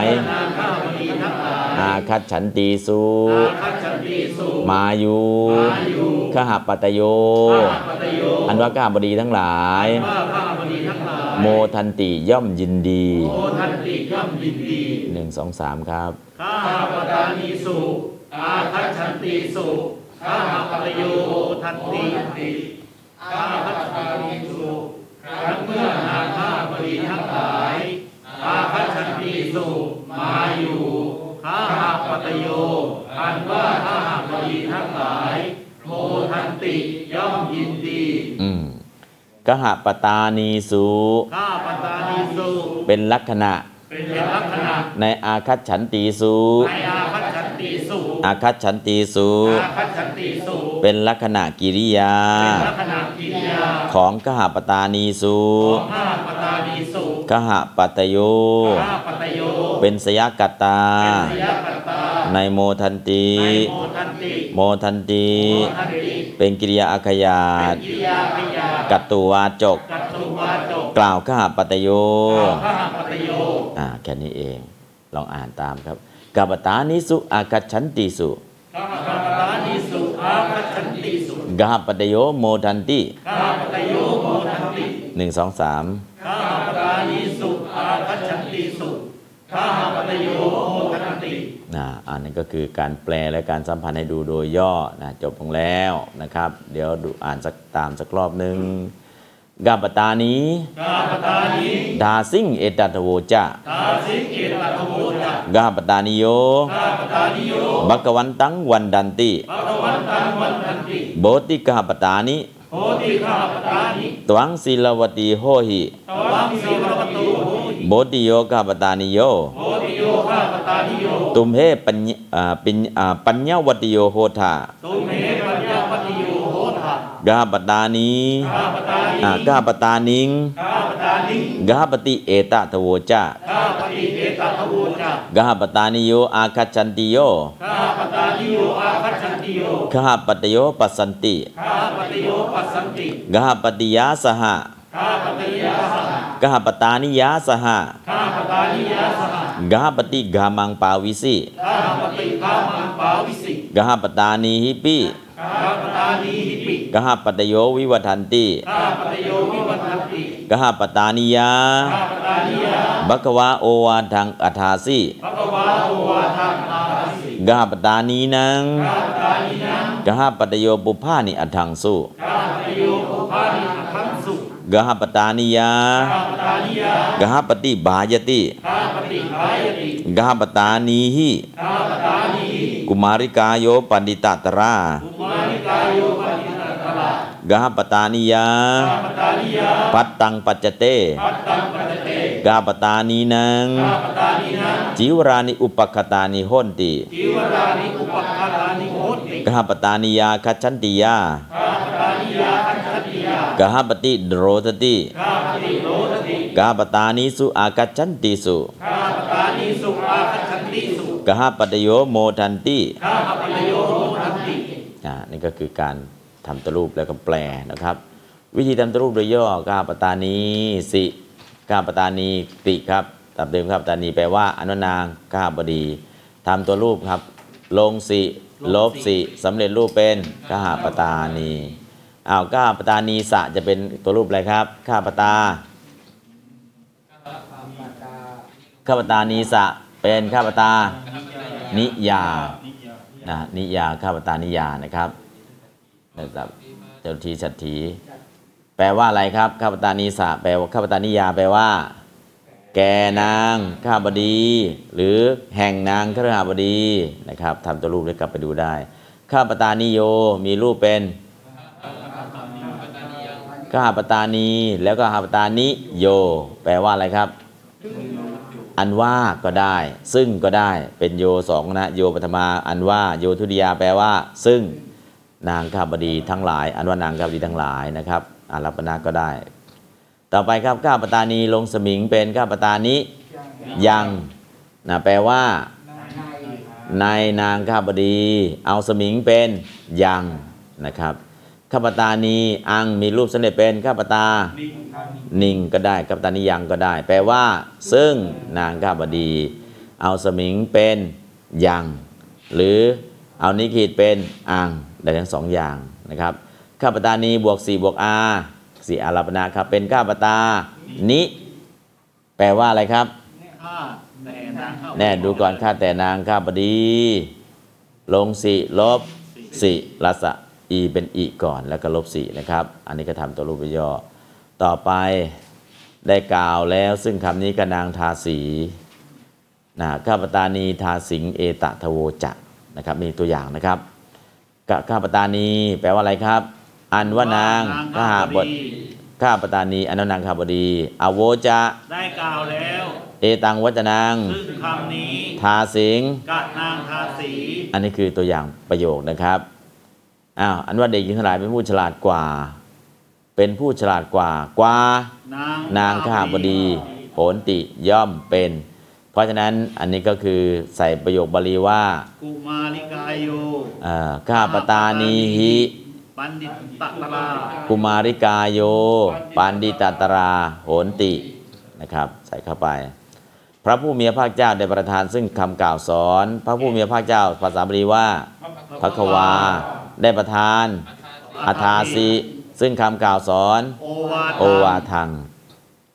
ยนางข้าปฏิทั้งหลายอาคัจฉันตีสุอาคัจฉันติสุมาอยู่มาอยู่ขหปตโยข้าปตโย อันว่าข้าบดีทั้งหลาย โมทันติย่อมยินดีโอทันติย่อมยินดีหนึ่งสองสามครับข้าปตานิสุอาคัจฉันติสุข้าปตโยโอทันติข้าคัจฉานิสุครั้งเมื่อนางข้าปฏิทั้งหลายอาคัจฉันติสุมาอยู่ข้าปตโยอันว่าข้าปฏิทั้งหลายโมทันติย่อมยินดีอืม กหปตานีสุข้าปตานิสุเป็นลักษณะเป็นลักษณะในอาคัจฉันตีสุในอาคัจฉันติสุอาคัจฉันตีสุอาคัจฉันติสุเป็นลักษณะกิริยาเป็นลักษณะกิริยา ของกหปตานีสุของข้าปตานิสุกหปตโยข้าปตโย เป็นสยกัตตาเป็นสยปัตตาในโมทันติในโมทันติโมทันติ โมทันติ เป็นกิริยาอาขยาเป็นตกิริยาพยากัตตุวาจกกัตตุวาจก กล่าวข้าปัตโยข้าปตโยอ่าแค่นี้เอง ลองอ่านตามครับกัปตานิสุอากัจฉันติสุข้าปตานิสุอาคัจฉันติสุกาปัตโยโมทันติข้าปตโยโมทันติหนึ่งสองสาม ข้าปตโยโมทันตินะอันนี้ก็คือการแปลและการสัมพันธ์ให้ดูโดยย่อนะจบลงแล้วนะครับ เดี๋ยวดูอ่านสักตามสักรอบหนึ่งกาปตานีข้าปตานิดาซิงเอตัตโวจะตาสิเกตัตโวจักกาปตานิโยข้าปตานิโยบักวันตังวันดันติภะคะวันตังวันทันติโบติกาปตานิโหติข้าปตานิตวังศิลวตีโหหิตวังสีวรตู โหติโบติโยกาปตานิโยโหติโยข้าปตานิโยตุมเหปัญญอ่าปิญอ่าปัญญวติโยโหทาตุเมปัญญาปฏิโยโหทะกาปตานีข้าปตานิอ่ากาปตานิงข้าปตานิกาปติเอตทโวจะข้าปฏิเอตัตโวจักกาปตานิโยอาคัจฉันติโยข้าปตานิโยอาคัจฉันติโยกาปตโยปัสสันติข้าปฏิโยปัสสันติกาปติยาสหะข้าปฏิ ยาสหกาปตานิยาสหะข้าปตานิยาสหกาปติกามังปาวิสิข้าปฏิข้ามังปาวิสิกาปตานีหิปิข้าปตานิหิปิกาปตโยวิวัฏันติข้าปฏิโยวิวัตติกาปตานิยาข้าปตานิยาบัควาโอวาทังอัฏฐาสิภะคะวะโตวาทังอาสิกาปตานีนังข้าปตานิยังกาปตโยปุพานิอัฏฐังสุข้าปฏิโยภพานิอัคคังสุ กาปตานิยาข้าปตานิยากาปติบายติข้าปฏิหายติกาปตานีหิข้าปตานิกุมาริกาโยปันดิตตราอุมานิกายโยปฏิตัตระกาปตานิยาข้าปตานิยาปัตตังปัจจเตปัตตังปัจเตกาปตานีนังข้าปตานินะจิวรานิอุปคตานิโหนติจิวรานิอุปคารานิโหติกหปตานิยาคัจฉันติยา กหปติโรสติข้าปฏิโลทติกหปตานิสุอากัจฉันติสุข้าปตานิสุอาคัจันติสุกหปตโยโมทันติข้าปปโยโหทันติอ่านี่ก็คือการทำตรูปแล้วก็แปลนะครับ วิธีทำตรูปโดยย่อกาปตานีสิกาปตานีติครับตับเดิมกาปตานีแปลว่าอนุนางกาบดีทำตัวรูปครับ ลงสิลบสิสำเร็จรูปเป็นกาปตานี อ้าวกาปตานีสะจะเป็นตัวรูปอะไรครับข้าปตาข้าปตานีสะเป็นข้าปตานิยานะนิยาข้าพตานิยานะครับนะครับเจ้าทีสัตถีแปลว่าอะไรครับข้าพตานิสาแปลว่าข้าพตานิยาแปลว่า แกนางข้าบดี หรือแห่งนางขรหบดีนะครับทำตัวรูปได้กลับไปดูได้ข้าพตานิโยมีรูปเป็น ข้าพตานีแล้วก็ข้าพตานิโย แปลว่าอะไรครับ อันว่าก็ได้ ซึ่งก็ได้เป็นโยสองนะโยปฐมาอันว่าโยทุติยาแปลว่า ซึ่งนางข้าบดีทั้งหลาย อันว่านางข้าบดีทั้งหลายนะครับอารัปนาก็ได้ ต่อไปครับข้าปตานีลงสมิงเป็นข้าปตานิยังนะแปลว่าในนางข้าบดี เอาสมิงเป็นยังนะครับ ข้าปตานีอังมีรูปเสด็จเป็นข้าปตานิงก็ได้กัปตันนิยังก็ได้ แปลว่า ซึ่งนางข้าบดี เอาสมิงเป็นยัง หรือเอานิคิดเป็นอังได้ทั้งสองอย่างนะครับข้าปตานีบวก4บวกอาสี่อารัปนาครับเป็นข้าปตานิแปลว่าอะไรครับข้าแต่นางข้าแน่ดูก่อนข้าแต่นางข้าบดี ลงสี่ลบสี่รัศ อีเป็นอีก่อนแล้วก็ลบสี่นะครับ อันนี้ก็ทำตัวรูปย่อ ต่อไปได้กล่าวแล้วซึ่งคำนี้ก็นางทาสีนะข้าปตานีทาสิงเอตะทโวจะนะครับมีตัวอย่างนะครับกะข้าปตานีแปลว่าอะไรครับ อันว่านางข้าบดข้าปตานีอันว่านางข้าบดี อโวจะได้กล่าวแล้ว เอตังวัจนางซึ่งคำนี้ทาสิงกะนางทาสี อันนี้คือตัวอย่างประโยคนะครับ อ้าวอันว่าเด็กหญิงทั้งหลายเป็นผู้ฉลาดกว่า เป็นผู้ฉลาดกว่ากว่านางนางข้าบดีโหนติย่อมเป็น เพราะฉะนั้นอันนี้ก็คือใส่ประโยคบาลีว่ากุมาริกายโยเอ่อข้าปตานีหิปันดิตตะตรากุมาริกายโย ปันดิตตราโหนตินะครับ ใส่เข้าไป พระผู้มีพระภาคเจ้าได้ประทานซึ่งคำกล่าวสอน พระผู้มีพระภาคเจ้าภาษาบาลีว่าพระควา ได้ประทานอาทาสิซึ่งคำกล่าวสอนโอวาทโอวาทัง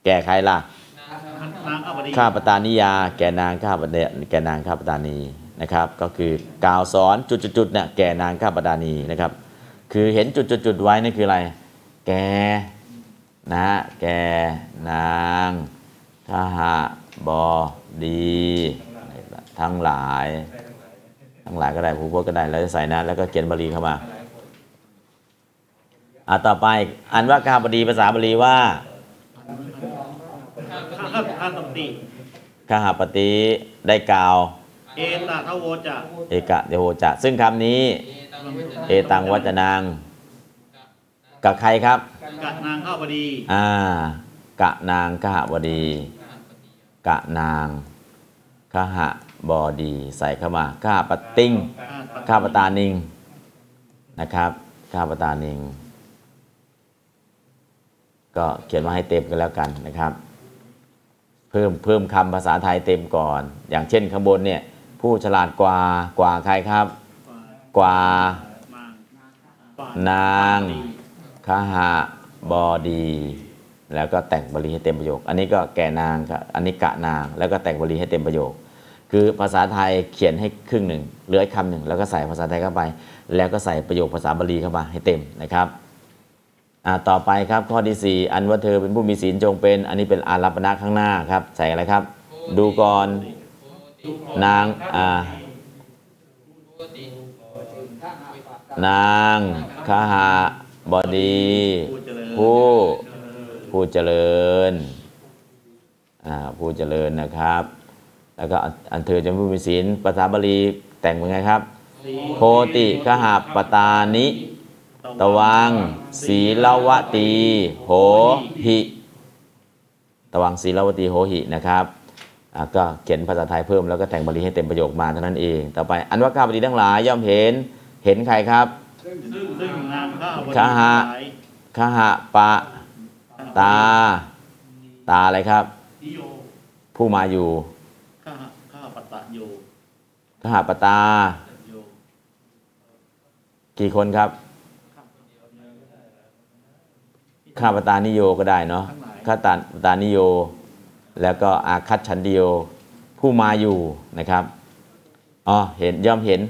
แก่ใครล่ะนางข้าบดีข้าปตานิยา แก่นางข้าปเดแก่นางข้าปตานีนะครับ ก็คือกล่าวสอนจุดๆๆเนี่ยแก่นางข้าปตานีนะครับ คือเห็นจุดๆๆไว้นี่คืออะไร แกนะแกนางขหาบอดี ทั้งหลาย ทั้งหลายก็ได้ผู้พจน์ก็ได้แล้วจะใส่นะแล้วก็เขียนบาลีเข้ามาอะต่อไปอันว่าข้าบดีภาษาบาลีว่าข้าข้าข้าตติขหปฏิได้กล่าว เอตะทะโวจะเอกะเดโหจะซึ่งคำนี้ เอตังวัจนางกับใครครับกะนางข้าบดี อ่ากะนางขหบดี กะนางขห บอดีใส่เข้ามาข้าปติงข้าปตานิงนะครับข้าปตานิง ก็เขียนมาให้เต็มกันแล้วกันนะครับ เพิ่มเพิ่มคำภาษาไทยเต็มก่อน อย่างเช่นข้างบนเนี่ยผู้ฉลาดกว่ากว่าใครครับ กว่านางขหาบอดี แล้วก็แต่งบาลีให้เต็มประโยค อันนี้ก็แก่นางครับอันนี้กะนาง แล้วก็แต่งบาลีให้เต็มประโยค คือภาษาไทยเขียนให้ครึ่งหนึ่งเหลือคำหนึ่งแล้วก็ใส่ภาษาไทยเข้าไป แล้วก็ใส่ประโยคภาษาบาลีเข้ามาให้เต็มนะครับต่อไปครับข้อที่สี่อันว่าเธอเป็นผู้มีศีลจงเป็น อันนี้เป็นอารัปณะข้างหน้าครับ ใส่อะไรครับ ดูก่อนนางอานางขหาบดี ผู้ผู้เจริญอาผู้เจริญนะครับ แล้วก็อันเธอจะผู้มีศีลภาษาบาลีแต่งเป็นไงครับโโคติขหาปตานิ ตวัง ศีลวตี โหหิ ตวังศีลวตีโหหินะครับอะก็เขียนภาษาไทยเพิ่มแล้วก็แต่งบาลีให้เต็มประโยคมาเท่านั้นเอง ต่อไปอันว่าข้าพเจ้าทั้งหลายย่อมเห็นเห็นใครครับซึ่งซึ่งนางข้าวบดีขหะทั้งหลายขหะปะตา ตาอะไรครับนิโยผู้มาอยู่ ข้าข้าปตะโย ข หะปตาโยกี่คนครับข้าปตานิโยก็ได้เนาะทั้งหลายข้าตาปตานิโย แล้วก็อาคัตฉันดิโยผู้มาอยู่นะครับอ๋อเห็นย่อมเห็น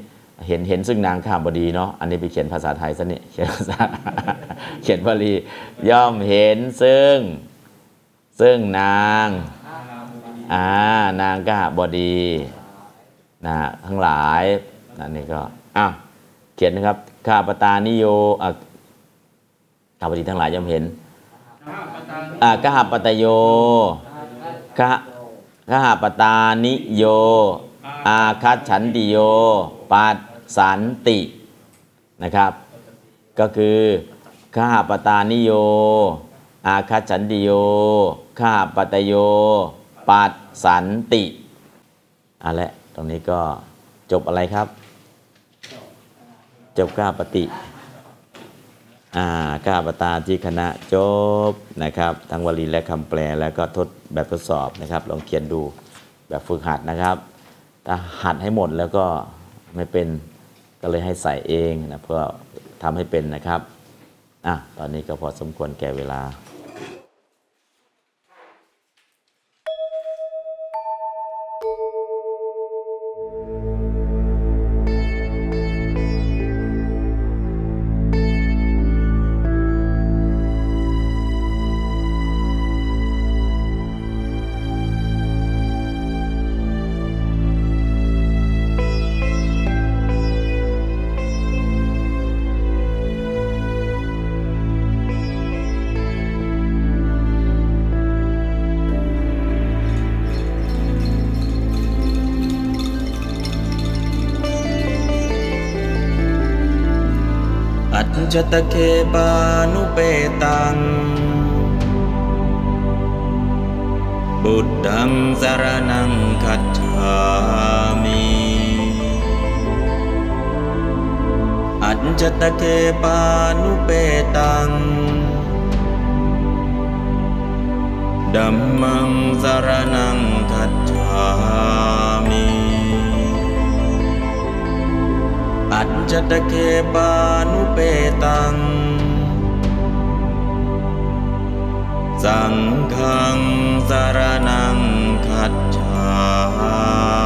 เห็นเห็นซึ่งนางข้ามบดีเนาะอันนี้ไปเขียนภาษาไทยซะนี่เขียนภาษาเขียนบาลีย่อมเห็นซึ่ง ซึ่งนางอ่านางกหบดี นะทั้งหลายนั่นนี่ก็อ้าวเขียนนะครับข้าปตานิโยข้าพดีทั้งหลายย่อมเห็นอ่ากหปตโยกะกหปตานิโย อาคัตฉันติโยปัสสันตินะครับ ก็คือข้าปตานิโย อาคัตฉันติโยข้าปตโยปัสสันติเอาละ ตรงนี้ก็จบอะไรครับ จบกาปฏิอ่ากาปตาที่คณะจบนะครับ ทั้งวลีและคำแปลแล้วก็ทดแบบทดสอบนะครับ ลองเขียนดูแบบฝึกหัดนะครับ ถ้าหัดให้หมดแล้วก็ไม่เป็นก็เลยให้ใส่เองนะเพื่อทำให้เป็นนะครับอะตอนนี้ก็พอสมควรแก่เวลา จตเคปานุเปตัง บุตตังสารนังคัจฉามิอัจจตเคปานุเปตังดัมมังสารนังคัจฉามิ อัจจตเคปานุเปตัง สังฆังสารนังคัจฉา